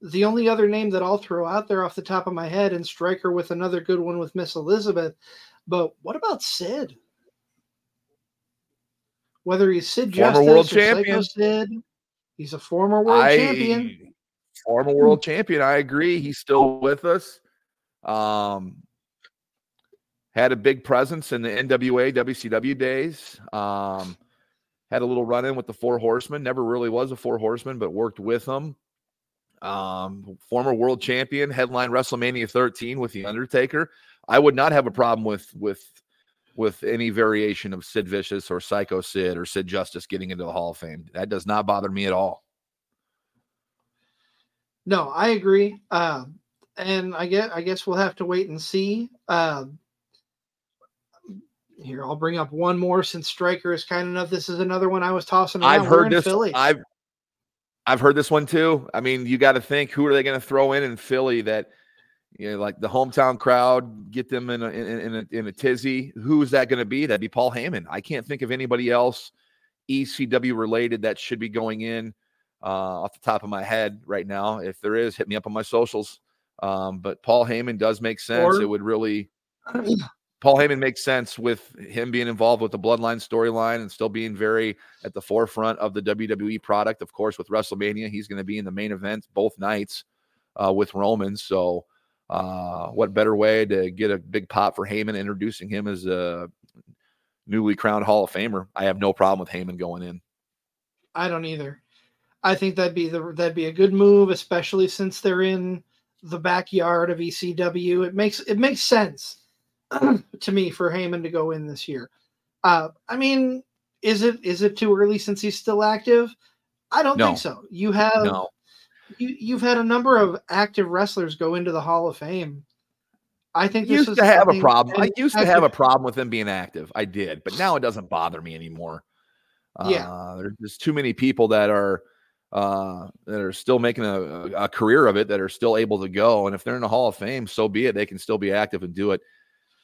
the only other name that i'll throw out there off the top of my head and striker with another good one with miss elizabeth but what about sid whether he's sid
Former
Justice
world
or
champion.
sid he's a former world
I-
champion
Former world champion. I agree. He's still with us. Um, had a big presence in the NWA, WCW days. Um, had a little run in with the Four Horsemen. Never really was a Four Horseman, but worked with them. Um, former world champion, headline WrestleMania 13 with the Undertaker. I would not have a problem with with with any variation of Sid Vicious or Psycho Sid or Sid Justice getting into the Hall of Fame. That does not bother me at all.
No, I agree. Um, and I guess I guess we'll have to wait and see. Um, here, I'll bring up one more since Striker is kind enough. This is another one I was tossing around.
I've
We're
heard
in
this.
Philly.
I've I've heard this one too. I mean, you got to think who are they going to throw in in Philly that you know, like the hometown crowd, get them in a in, in a in a tizzy. Who is that going to be? That'd be Paul Heyman. I can't think of anybody else ECW related that should be going in uh, off the top of my head right now. If there is, hit me up on my socials. Um, but Paul Heyman does make sense.
Or-
it would really Paul Heyman makes sense with him being involved with the Bloodline storyline and still being very at the forefront of the WWE product. Of course, with WrestleMania, he's going to be in the main event both nights uh, with Roman. So, uh, what better way to get a big pop for Heyman, introducing him as a newly crowned Hall of Famer? I have no problem with Heyman going in.
I don't either. I think that'd be the that'd be a good move, especially since they're in the backyard of ECW. It makes it makes sense to me for Heyman to go in this year. Uh, I mean, is it is it too early since he's still active? I don't
No.
think so. You have
No,
you, you've had a number of active wrestlers go into the Hall of Fame. I think this
used
is
to have a problem. I used to have a problem with them being active. I did, but now it doesn't bother me anymore.
Yeah.
Uh, there- there's too many people that are uh, that are still making a, a career of it that are still able to go. And if they're in the Hall of Fame, so be it. They can still be active and do it.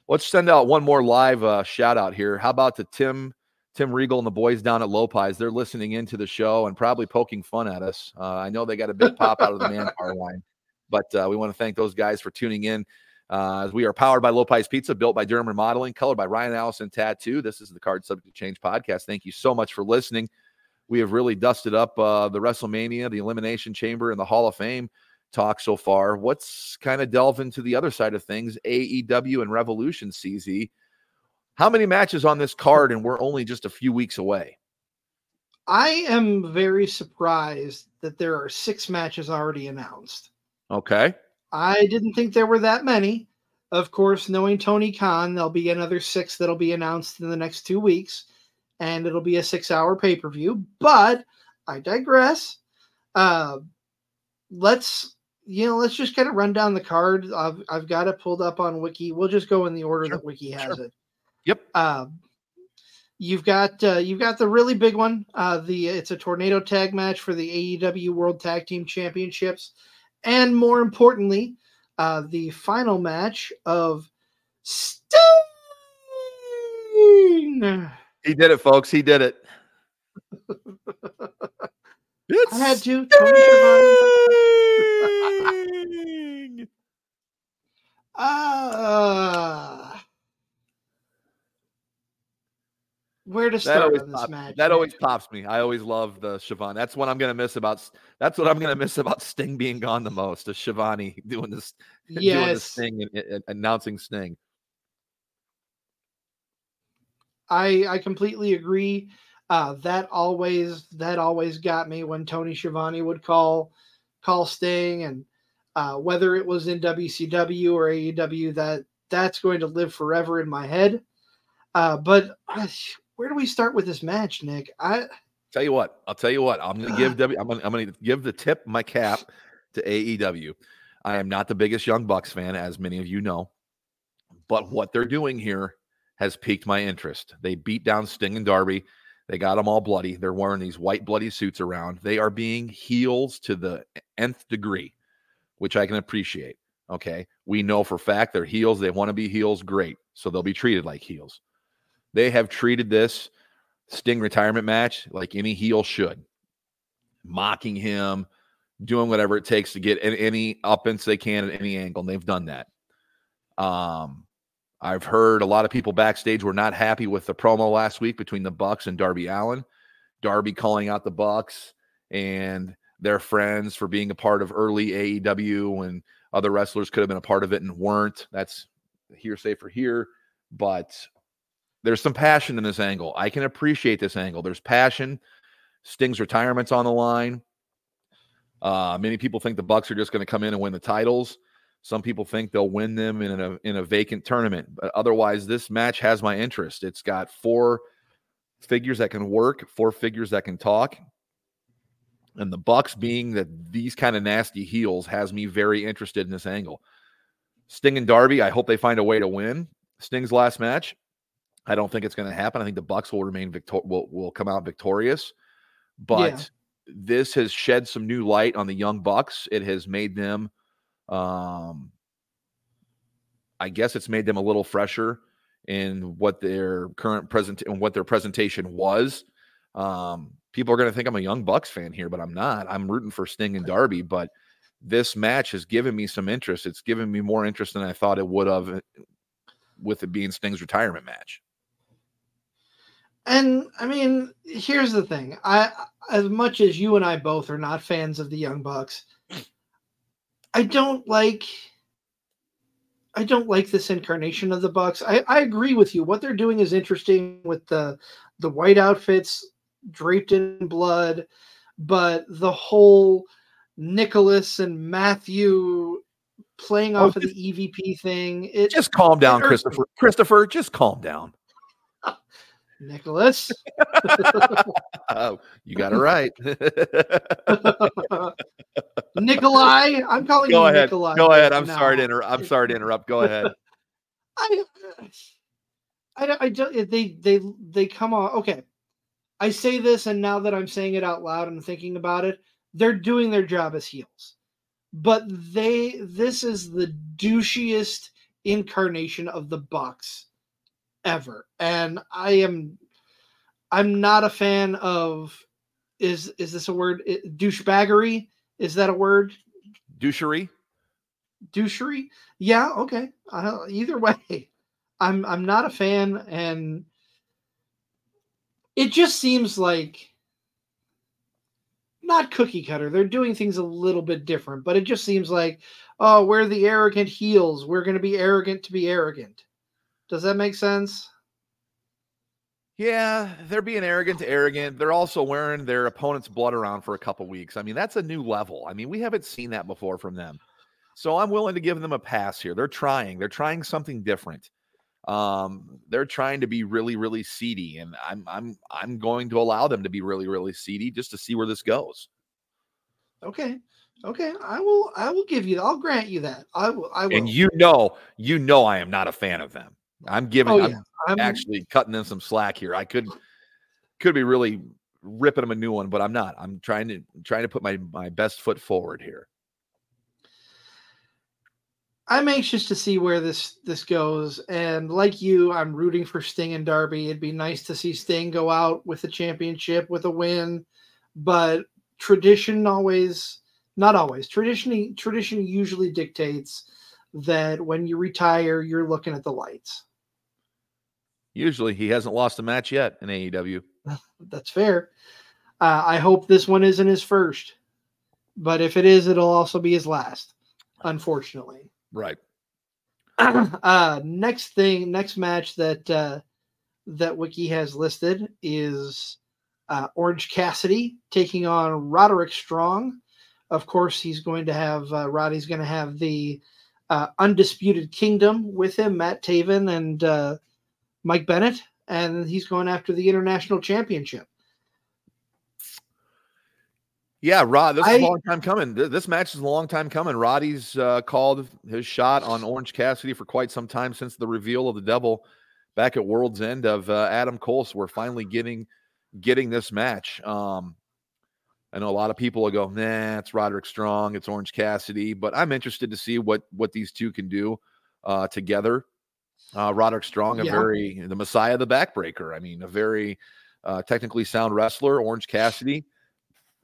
Let's send out one more live uh, shout out here. How about to Tim, Tim Regal and the boys down at Lopez? They're listening into the show and probably poking fun at us. Uh, I know they got a big pop out of the manpower line, but uh, we want to thank those guys for tuning in. Uh, we are powered by Lopez Pizza, built by Durham Remodeling, colored by Ryan Allison Tattoo. This is the Card Subject Change podcast. Thank you so much for listening. We have really dusted up uh, the WrestleMania, the Elimination Chamber, and the Hall of Fame talk so far. What's kind of delve into the other side of things, AEW and Revolution CZ. How many matches on this card, and we're only just a few weeks away?
I am very surprised that there are six matches already announced.
Okay.
I didn't think there were that many. Of course, knowing Tony Khan, there'll be another six that'll be announced in the next two weeks, and it'll be a six-hour pay-per-view. But I digress. Uh, let's you know, let's just kind of run down the card. I've I've got it pulled up on Wiki. We'll just go in the order
Sure,
that Wiki has
sure.
it.
Yep.
Um, you've got uh, you've got the really big one. Uh, the it's a tornado tag match for the AEW World Tag Team Championships, and more importantly, uh, the final match of Sting.
He did it, folks. He did it.
I had to. Tony Schiavone. Uh, where to
That
start
always,
on this
pops,
match?
that always pops me. I always love the Schiavone. That's what I'm gonna miss about. That's what I'm gonna miss about Sting being gone the most. Is Schiavone doing this, doing the
Yes.
Sting and, and announcing Sting.
I I completely agree. Uh, that always that always got me when Tony Schiavone would call call Sting, and uh, whether it was in WCW or AEW, that that's going to live forever in my head. Uh, but uh, where do we start with this match, Nick? I
Tell you what, I'll tell you what. I'm gonna give W. I'm gonna, I'm gonna give the tip my cap to AEW. I am not the biggest Young Bucks fan, as many of you know, but what they're doing here has piqued my interest. They beat down Sting and Darby. They got them all bloody. They're wearing these white bloody suits around. They are being heels to the nth degree, which I can appreciate. Okay, we know for fact they're heels. They want to be heels. Great, so they'll be treated like heels. They have treated this Sting retirement match like any heel should, mocking him, doing whatever it takes to get any, uppance they can at any angle. And they've done that. Um, I've heard a lot of people backstage were not happy with the promo last week between the Bucks and Darby Allin. Darby calling out the Bucks and their friends for being a part of early AEW when other wrestlers could have been a part of it and weren't. That's hearsay for here, but there's some passion in this angle. I can appreciate this angle. There's passion. Sting's retirement's on the line. Uh, many people think the Bucks are just going to come in and win the titles. Some people think they'll win them in a in a vacant tournament. But otherwise, this match has my interest. It's got four figures that can work, four figures that can talk. And the Bucks being that these kind of nasty heels has me very interested in this angle. Sting and Darby, I hope they find a way to win Sting's last match. I don't think it's going to happen. I think the Bucks will remain victor will, will come out victorious. But
Yeah.
this has shed some new light on the young Bucks. It has made them um I guess it's made them a little fresher in what their current present and what their presentation was. Um, people are going to think I'm a young Bucks fan here, but I'm not. I'm rooting for Sting and Darby, but this match has given me some interest. It's given me more interest than I thought it would have with it being Sting's retirement match.
And I mean, here's the thing. I as much as you and I both are not fans of the Young Bucks, I don't like I don't like this incarnation of the Bucks. I, I agree with you. What they're doing is interesting with the the white outfits draped in blood, but the whole Nicholas and Matthew playing
Oh,
off of the EVP thing. It
Just calm down,
irks me.
Christopher. Christopher, just calm down.
Nicholas.
Oh, you got it right.
Nikolai. I'm calling
Go
you
ahead.
Nikolai.
Go ahead. I'm sorry to interrupt. I'm sorry to interrupt. Go ahead.
I, I, don't- I don't. They, they, they come on. Okay, I say this, and now that I'm saying it out loud and thinking about it, they're doing their job as heels. But they, this is the douchiest incarnation of the Bucks ever, and I am, I'm not a fan of. Is is this a word? Douchebaggery? Is that a word?
Douchery.
douchery. Yeah, okay. Uh, either way, I'm I'm not a fan, and it just seems like not cookie cutter. They're doing things a little bit different, but it just seems like, oh, we're the arrogant heels. We're going to be arrogant to be arrogant. Does that make sense?
Yeah, they're being arrogant to arrogant. They're also wearing their opponent's blood around for a couple weeks. I mean, that's a new level. I mean, we haven't seen that before from them. So I'm willing to give them a pass here. They're trying. They're trying something different. Um, they're trying to be really, really seedy, and I'm I'm I'm going to allow them to be really, really seedy just to see where this goes.
Okay. Okay. I will I will give you I'll grant you that. I will I will.
And you know, you know, I am not a fan of them. I'm giving.
Oh,
I'm.
I'm-
actually cutting them some slack here. I could could be really ripping them a new one, but I'm not. I'm trying to trying to put my my best foot forward here.
I'm anxious to see where this this goes, and like you, I'm rooting for Sting and Darby. It'd be nice to see Sting go out with the championship with a win, but tradition always, not always. Tradition tradition usually dictates that when you retire, you're looking at the lights.
Usually, he hasn't lost a match yet in AEW.
That's fair. Uh, I hope this one isn't his first, but if it is, it'll also be his last. Unfortunately.
Right.
uh next thing next match that uh that wiki has listed is uh orange cassidy taking on roderick strong of course he's going to have uh, roddy's going to have the uh undisputed kingdom with him matt taven and uh mike bennett and he's going after the international championship
Yeah, Rod, this is a long time coming. This match is a long time coming. Roddy's uh, called his shot on Orange Cassidy for quite some time since the reveal of the Devil back at World's End of uh, Adam Cole. So we're finally getting getting this match. Um, I know a lot of people will go, "Nah, it's Roderick Strong, it's Orange Cassidy," but I'm interested to see what what these two can do uh, together. Uh, Roderick Strong, a
Yeah.
very the Messiah, the backbreaker. I mean, a very uh, technically sound wrestler. Orange Cassidy,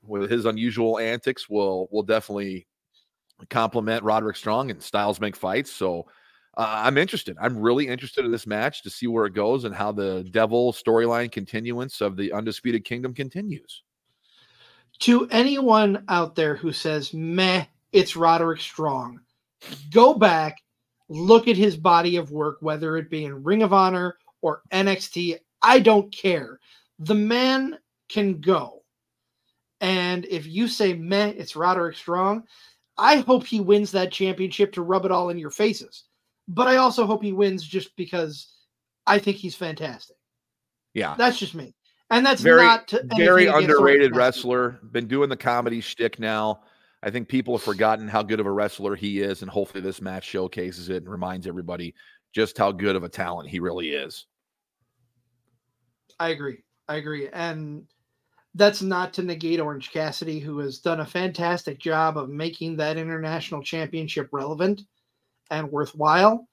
with his unusual antics, will will definitely complement Roderick Strong and styles make fights. So uh, I'm interested. I'm really interested in this match to see where it goes and how the Devil storyline continuance of the Undisputed Kingdom continues.
To anyone out there who says meh it's roderick strong go back look at his body of work whether it be in ring of honor or nxt i don't care. The man can go. And if you say meh it's roderick strong i hope he wins that championship to rub it all in your faces. But i also hope he wins just because i think he's fantastic.
Yeah.
that's just me and that's
very,
not
very underrated wrestler. Been doing the comedy shtick now. I think people have forgotten how good of a wrestler he is, and hopefully this match showcases it and reminds everybody just how good of a talent he really is.
I agree. I agree. And that's not to negate Orange Cassidy, who has done a fantastic job of making that international championship relevant and worthwhile.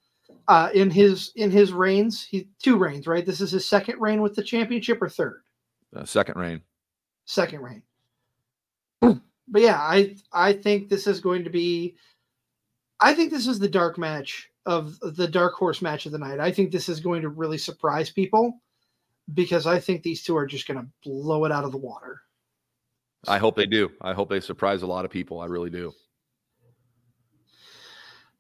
Uh, in his in his reigns, he two reigns, right? This is his second reign with the championship or third?
Uh, second reign.
Second reign. but yeah, I I think this is going to be I think this is the dark match of the dark horse match of the night. I think this is going to really surprise people because I think these two are just going to blow it out of the water.
I hope they do. I hope they surprise a lot of people. I really do.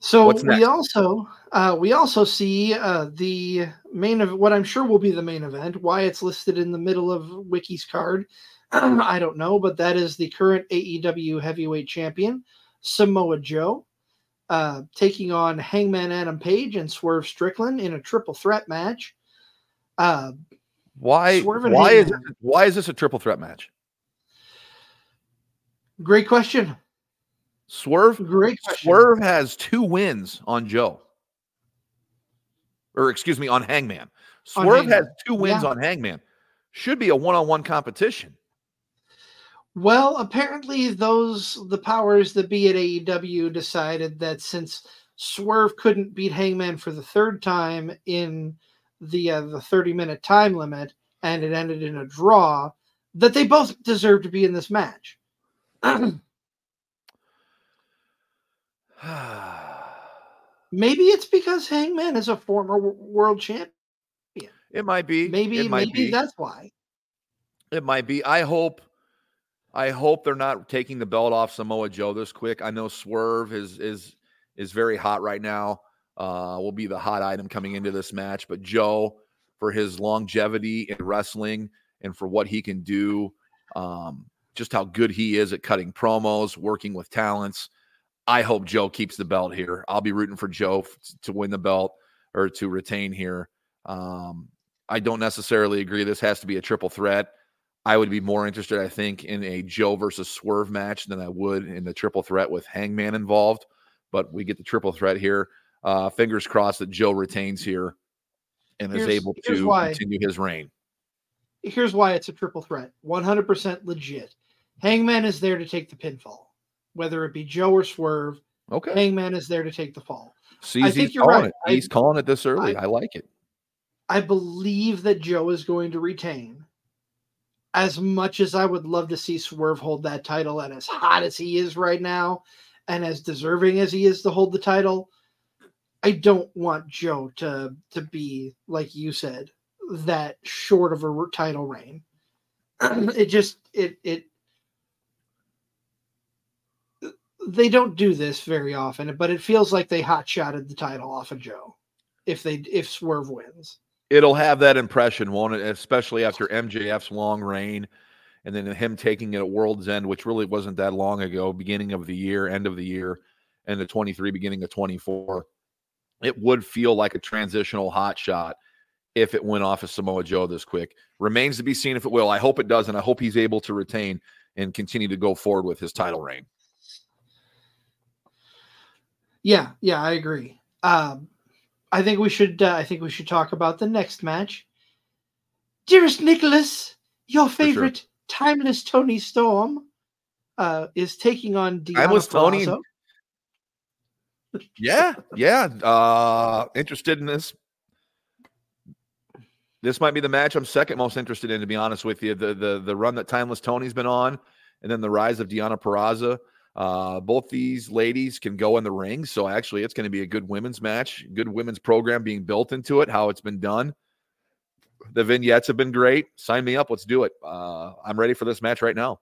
So we also uh, we also see uh, the main of what I'm sure will be the main event. Why it's listed in the middle of Wiki's card, I don't know, but that is the current AEW Heavyweight Champion Samoa Joe uh, taking on Hangman Adam Page and Swerve Strickland in a triple threat match. Uh,
Why? Why is
Hangman.
why is this a triple threat match?
great question.
Swerve.
Great question.
Swerve has two wins on Joe, or excuse me, on Hangman.
On
Swerve has two wins
Yeah.
on Hangman. Should be a one-on-one competition.
Well, apparently those the powers that be at AEW decided that since Swerve couldn't beat Hangman for the third time in the uh, the 30 minute time limit and it ended in a draw, that they both deserve to be in this match. Maybe it's because Hangman is a former world champion.
It might be.
Maybe
it might
maybe
be.
that's why.
It might be. I hope. I hope they're not taking the belt off Samoa Joe this quick. I know Swerve is is is very hot right now. Uh, will be the hot item coming into this match. But Joe, for his longevity in wrestling and for what he can do, um, just how good he is at cutting promos, working with talents. I hope Joe keeps the belt here. I'll be rooting for Joe to win the belt or to retain here. Um, I don't necessarily agree this has to be a triple threat. I would be more interested, I think, in a Joe versus Swerve match than I would in the triple threat with Hangman involved. But we get the triple threat here. Uh, fingers crossed that Joe retains here and is able to
why.
continue his reign.
Here's why it's a triple threat 100% legit. Hangman is there to take the pinfall, whether it be Joe or Swerve.
Okay.
Hangman is there to take the fall.
CZ's
think you're right.
it.
I-
He's calling it this early.
I-
I like it.
I believe that Joe is going to retain. As much as I would love to see Swerve hold that title, and as hot as he is right now, and as deserving as he is to hold the title, I don't want Joe to to be like you said that short of a title reign. it just it it they don't do this very often, but it feels like they hot shotted the title off of Joe if they if Swerve wins.
It'll have that impression, won't it? Especially after MJF's long reign and then him taking it at World's End, which really wasn't that long ago, beginning of the year, end of the year, end of 23, beginning of 24. It would feel like a transitional hot shot if it went off of Samoa Joe this quick. Remains to be seen if it will. I hope it does, and I hope he's able to retain and continue to go forward with his title reign.
Yeah, yeah, I agree. Um, I think we should. Uh, I think we should talk about the next match. Dearest Nicholas, your
sure.
favorite timeless Toni Storm uh, is taking on Deonna
Timeless
Toni.
Yeah, yeah. Uh interested in this. This might be the match I'm second most interested in, to be honest with you. The the the run that Timeless Toni's been on, and then the rise of Deonna Purrazzo. Uh, both these ladies can go in the ring, so actually, it's going to be a good women's match. Good women's program being built into it. How it's been done. The vignettes have been great. Sign me up. Let's do it. Uh, I'm ready for this match right now.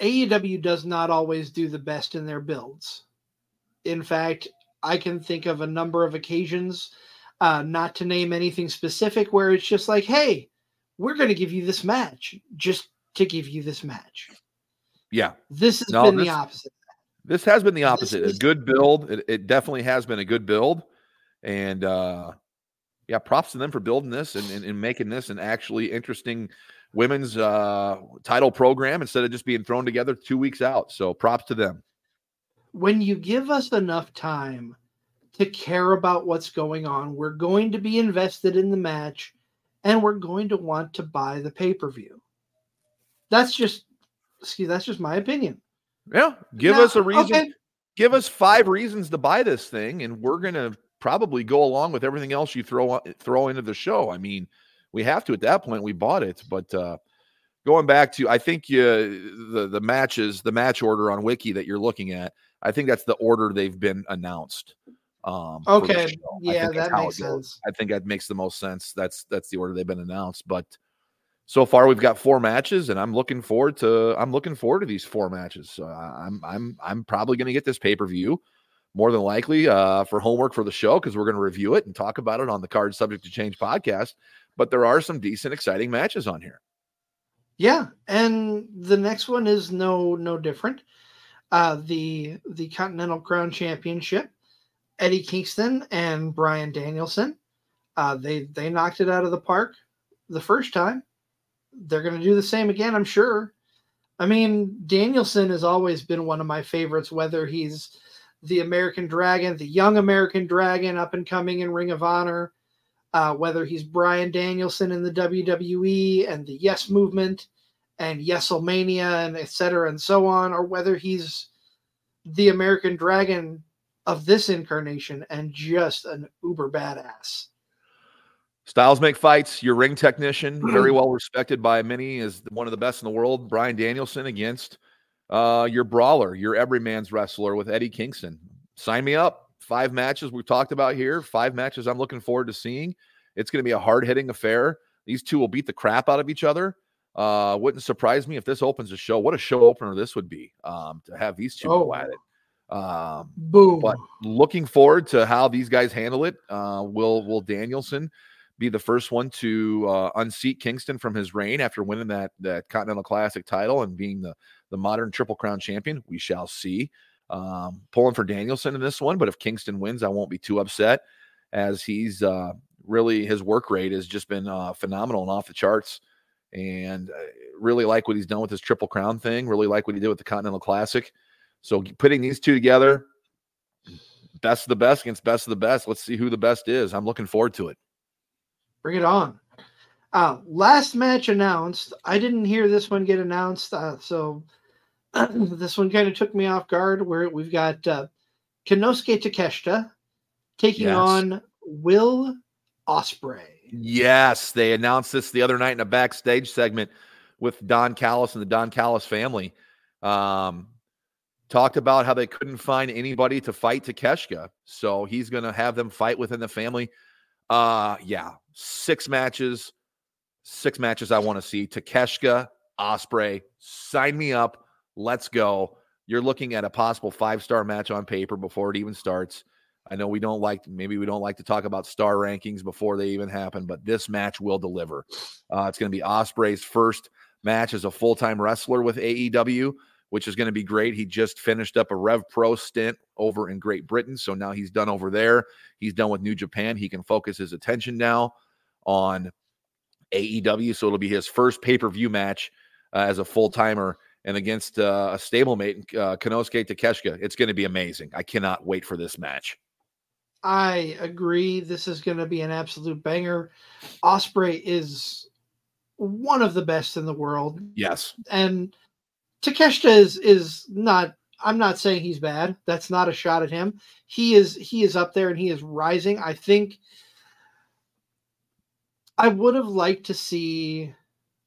AEW does not always do the best in their builds. In fact, I can think of a number of occasions, uh, not to name anything specific, where it's just like, hey, we're going to give you this match just to give you this match.
Yeah,
This has
No,
been
this-
the opposite.
This has been the opposite.
is-
a good build. It, it definitely has been a good build. And uh yeah, props to them for building this and, and, and making this an actually interesting women's uh title program instead of just being thrown together two weeks out. So props to them.
When you give us enough time to care about what's going on, we're going to be invested in the match and we're going to want to buy the pay per view. That's just, excuse, that's just my opinion.
Yeah. Give
Now,
us a reason.
okay.
Give us five reasons to buy this thing, and we're gonna probably go along with everything else you throw throw into the show. I mean, we have to at that point. We bought it, but uh going back to I think you the the matches, the match order on Wiki that you're looking at, I think that's the order they've been announced. Um
Okay. Yeah, that makes sense.
I think that makes the most sense. That's that's the order they've been announced. But so far we've got four matches, and I'm looking forward to I'm looking forward to these four matches. Uh, I'm I'm I'm probably going to get this pay per view more than likely uh, for homework for the show because we're going to review it and talk about it on the Card Subject to Change podcast. But there are some decent, exciting matches on here.
Yeah, and the next one is no no different. Uh, the the Continental Crown Championship, Eddie Kingston and Bryan Danielson. Uh, they they knocked it out of the park the first time. They're going to do the same again, I'm sure. I mean, Danielson has always been one of my favorites, whether he's the American Dragon, the young American Dragon up and coming in Ring of Honor, uh, whether he's Bryan Danielson in the WWE and the Yes Movement and Yeselmania and et cetera and so on, or whether he's the American Dragon of this incarnation and just an uber badass.
Styles make fights. Your ring technician, very well respected by many, is one of the best in the world. Bryan Danielson against uh, your brawler, your everyman's wrestler with Eddie Kingston. Sign me up. Five matches we've talked about here. Five matches I'm looking forward to seeing. It's going to be a hard hitting affair. These two will beat the crap out of each other. Uh, wouldn't surprise me if this opens a show. What a show opener this would be um, to have these two go
Oh.
at it. Um,
Boom.
but looking forward to how these guys handle it. Uh, will Will Danielson be the first one to uh, unseat Kingston from his reign after winning that that Continental Classic title and being the the modern Triple Crown champion. We shall see. Um, pulling for Danielson in this one, but if Kingston wins, I won't be too upset as he's uh, really his work rate has just been uh, phenomenal and off the charts. And uh, really like what he's done with his Triple Crown thing. Really like what he did with the Continental Classic. So putting these two together, best of the best against best of the best. Let's see who the best is. I'm looking forward to it.
Bring it on. Uh, last match announced. I didn't hear this one get announced, uh, so this one kind of took me off guard. Where we've got uh, Konosuke Takeshita taking
Yes.
on Will Ospreay.
Yes, they announced this the other night in a backstage segment with Don Callis and the Don Callis family. Um, talked about how they couldn't find anybody to fight Takeshita, so he's going to have them fight within the family. Uh, yeah, six matches, six matches I want to see. Takeshita, Ospreay, sign me up. Let's go. You're looking at a possible five star match on paper before it even starts. I know we don't like, maybe we don't like to talk about star rankings before they even happen, but this match will deliver. Uh, it's going to be Ospreay's first match as a full time wrestler with AEW, which is going to be great. He just finished up a Rev Pro stint over in Great Britain. So now he's done over there. He's done with New Japan. He can focus his attention now on AEW. So it'll be his first pay per view match uh, as a full timer and against uh, a stablemate, uh, Konosuke Takeshita. It's going to be amazing. I cannot wait for this match.
I agree. This is going to be an absolute banger. Ospreay is one of the best in the world,
Yes.
and Takeshita is is not. I'm not saying he's bad. That's not a shot at him. He is he is up there and he is rising. I think I would have liked to see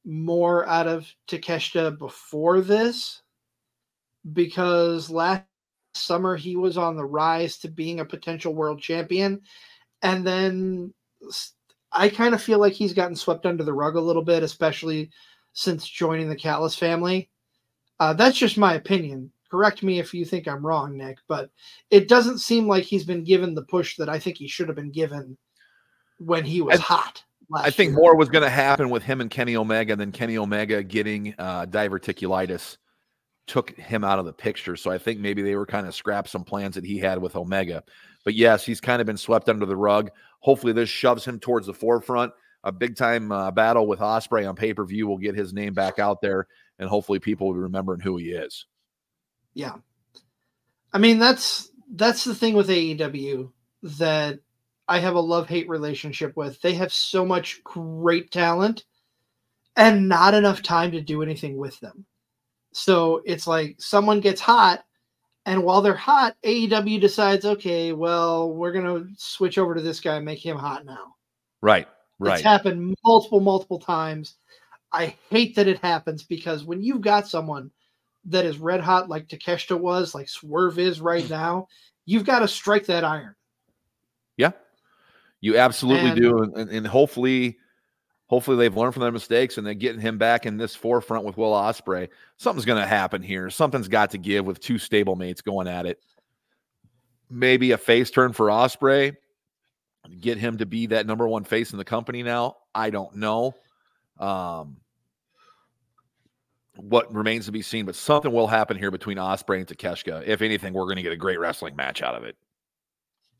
more out of Takeshita before this because last summer he was on the rise to being a potential world champion and then I kind of feel like he's gotten swept under the rug a little bit especially since joining the Callis family. Uh, that's just my opinion. Correct me if you think I'm wrong, Nick, but it doesn't seem like he's been given the push that I think he should have been given when he was
I-
hot.
I think
year.
more was going to happen with him and Kenny Omega than Kenny Omega getting uh, diverticulitis took him out of the picture. So I think maybe they were kind of scrapped some plans that he had with Omega. But yes, he's kind of been swept under the rug. Hopefully, this shoves him towards the forefront. A big time uh, battle with Ospreay on pay per view will get his name back out there, and hopefully, people will be remembering who he is.
Yeah. I mean, that's that's the thing with AEW that I have a love-hate relationship with. They have so much great talent and not enough time to do anything with them. So it's like someone gets hot and while they're hot, AEW decides, okay, well, we're going to switch over to this guy and make him hot now.
Right, right.
It's happened multiple, multiple times. I hate that it happens because when you've got someone that is red hot like Takeshita was, like Swerve is right now, you've got to strike that iron.
You absolutely
And-
do, and, and hopefully, hopefully they've learned from their mistakes and they're getting him back in this forefront with Will Ospreay. Something's going to happen here. Something's got to give with two stablemates going at it. Maybe a face turn for Ospreay, get him to be that number one face in the company now. I don't know. Um, what remains to be seen, but something will happen here between Ospreay and Takeshita. If anything, we're going to get a great wrestling match out of it.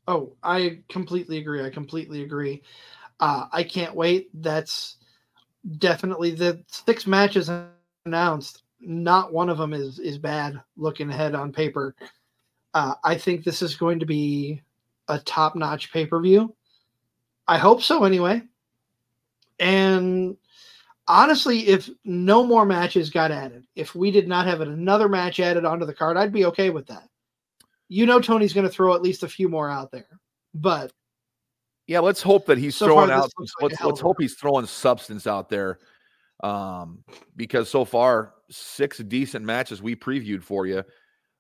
Oh, I completely agree. I completely agree. Uh, I can't wait. That's definitely the six matches announced. Not one of them is is bad looking ahead on paper. Uh, I think this is going to be a top notch pay per view. I hope so, anyway. And honestly, if no more matches got added, if we did not have another match added onto the card, I'd be okay with that. You know, Tony's going to throw at least a few more out there, but
Yeah, let's hope that he's
So
throwing out.
like
let's let's hope he's throwing substance out there, um, because so far six decent matches we previewed for you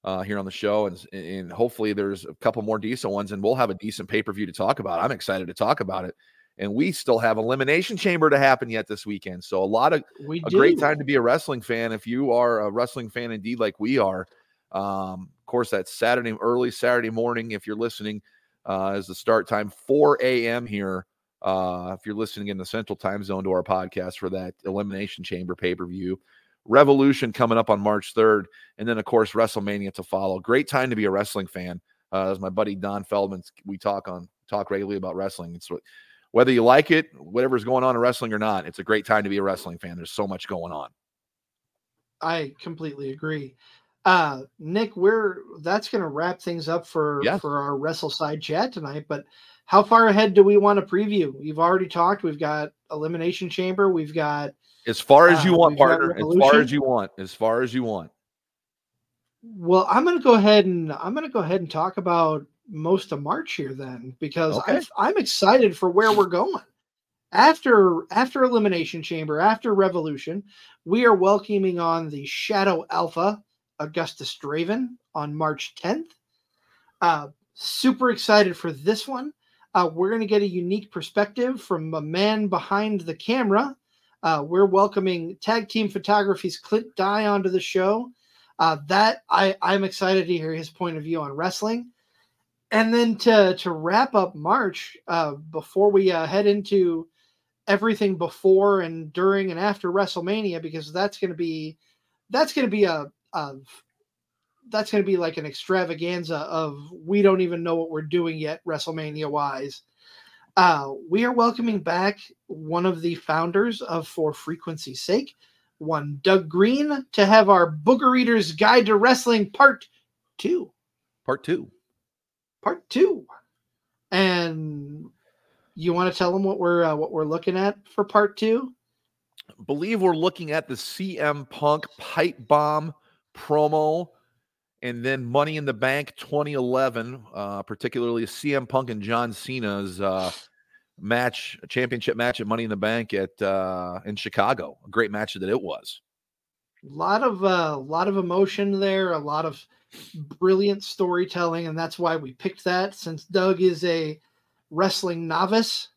uh, here on the show, and and hopefully there's a couple more decent ones, and we'll have a decent pay per view to talk about. I'm excited to talk about it, and we still have elimination chamber to happen yet this weekend, so a lot of
we
a
do.
great time to be a wrestling fan if you are a wrestling fan indeed like we are um, course that's saturday early saturday morning if you're listening uh, is the start time 4 a.m here Uh, if you're listening in the Central Time Zone to our podcast for that Elimination Chamber pay per view, Revolution coming up on March 3rd, and then of course WrestleMania to follow. Great time to be a wrestling fan. Uh, as my buddy Don Feldman, we talk on talk regularly about wrestling. It's whether you like it, whatever's going on in wrestling or not, it's a great time to be a wrestling fan. There's so much going on.
I completely agree. Uh, Nick, we're that's going to wrap things up for
Yes.
for our Wrestleside chat tonight. But how far ahead do we want to preview? We've already talked. We've got Elimination Chamber. We've got
As far as you
Uh,
want, partner. As far as you want. As far as you want.
Well, I'm going to go ahead and I'm going to go ahead and talk about most of March here then because
Okay.
I'm, I'm excited for where we're going. After after Elimination Chamber, after Revolution, we are welcoming on the Shadow Alpha Augustus Draven on March 10th. Uh, super excited for this one. Uh, we're going to get a unique perspective from a man behind the camera. Uh, we're welcoming Tag Team Photography's Clint Dye onto the show. Uh, that I, I'm excited to hear his point of view on wrestling. And then to to wrap up March, uh, before we uh, head into everything before and during and after WrestleMania, because that's going to be that's going to be a, a that's going to be like an extravaganza of we don't even know what we're doing yet WrestleMania wise. Uh, we are welcoming back one of the founders of For Frequency's Sake, one Doug Green, to have our Booger Eaters Guide to Wrestling Part Two.
Part two.
Part Two, and you want to tell them what we're uh, what we're looking at for Part Two?
believe we're looking at the CM Punk pipe bomb promo and then Money in the Bank 2011, uh, particularly CM Punk and John Cena's uh, match, championship match at Money in the Bank at uh, in Chicago. A great match that it was.
A lot of a lot of emotion there, a lot of brilliant storytelling, and that's why we picked that. Since Doug is a wrestling novice,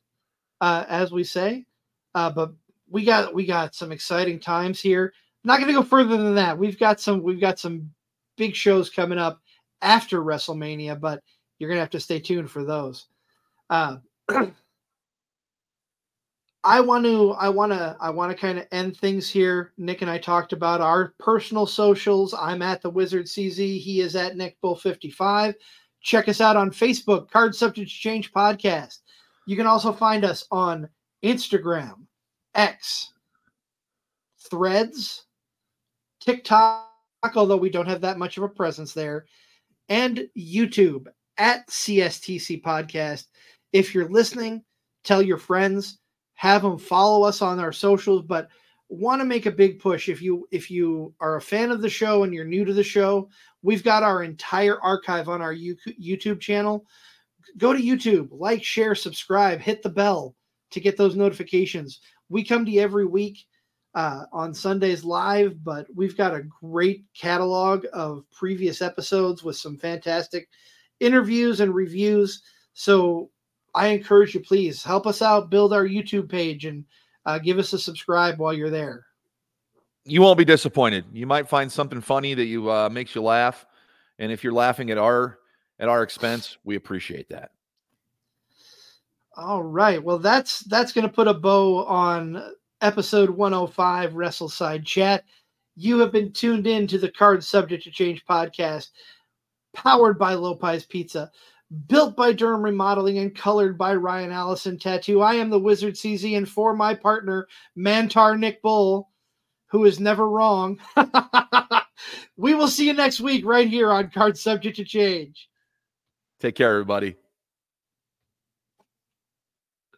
uh, as we say, uh, but we got we got some exciting times here. Not going to go further than that. We've got some we've got some big shows coming up after WrestleMania, but you're going to have to stay tuned for those. Uh, I want to I want to I want to kind of end things here. Nick and I talked about our personal socials. I'm at the Wizard CZ. He is at Nick Bull 55. Check us out on Facebook, Card Subject Change Podcast. You can also find us on Instagram, X, Threads, TikTok, although we don't have that much of a presence there, and YouTube at CSTC Podcast. If you're listening, tell your friends, have them follow us on our socials, but want to make a big push. If you if you are a fan of the show and you're new to the show we've got our entire archive on our youtube channel. Go to youtube like share subscribe hit the bell to get those notifications. We come to you every week uh, on sundays live but we've got a great catalog of previous episodes with some fantastic interviews and reviews so i encourage you please help us out build our youtube page and uh, give us a subscribe while you're there
You won't be disappointed. You might find something funny that you uh, makes you laugh, and if you're laughing at our at our expense, we appreciate that.
All right. Well, that's that's going to put a bow on episode 105 Wrestleside Chat. You have been tuned in to the Card Subject to Change podcast, powered by Lopez Pizza, built by Durham Remodeling, and colored by Ryan Allison Tattoo. I am the Wizard CZ, and for my partner, Mantaur Nick Bull, who is never wrong. we will see you next week right here on Card Subject to Change.
Take care, everybody.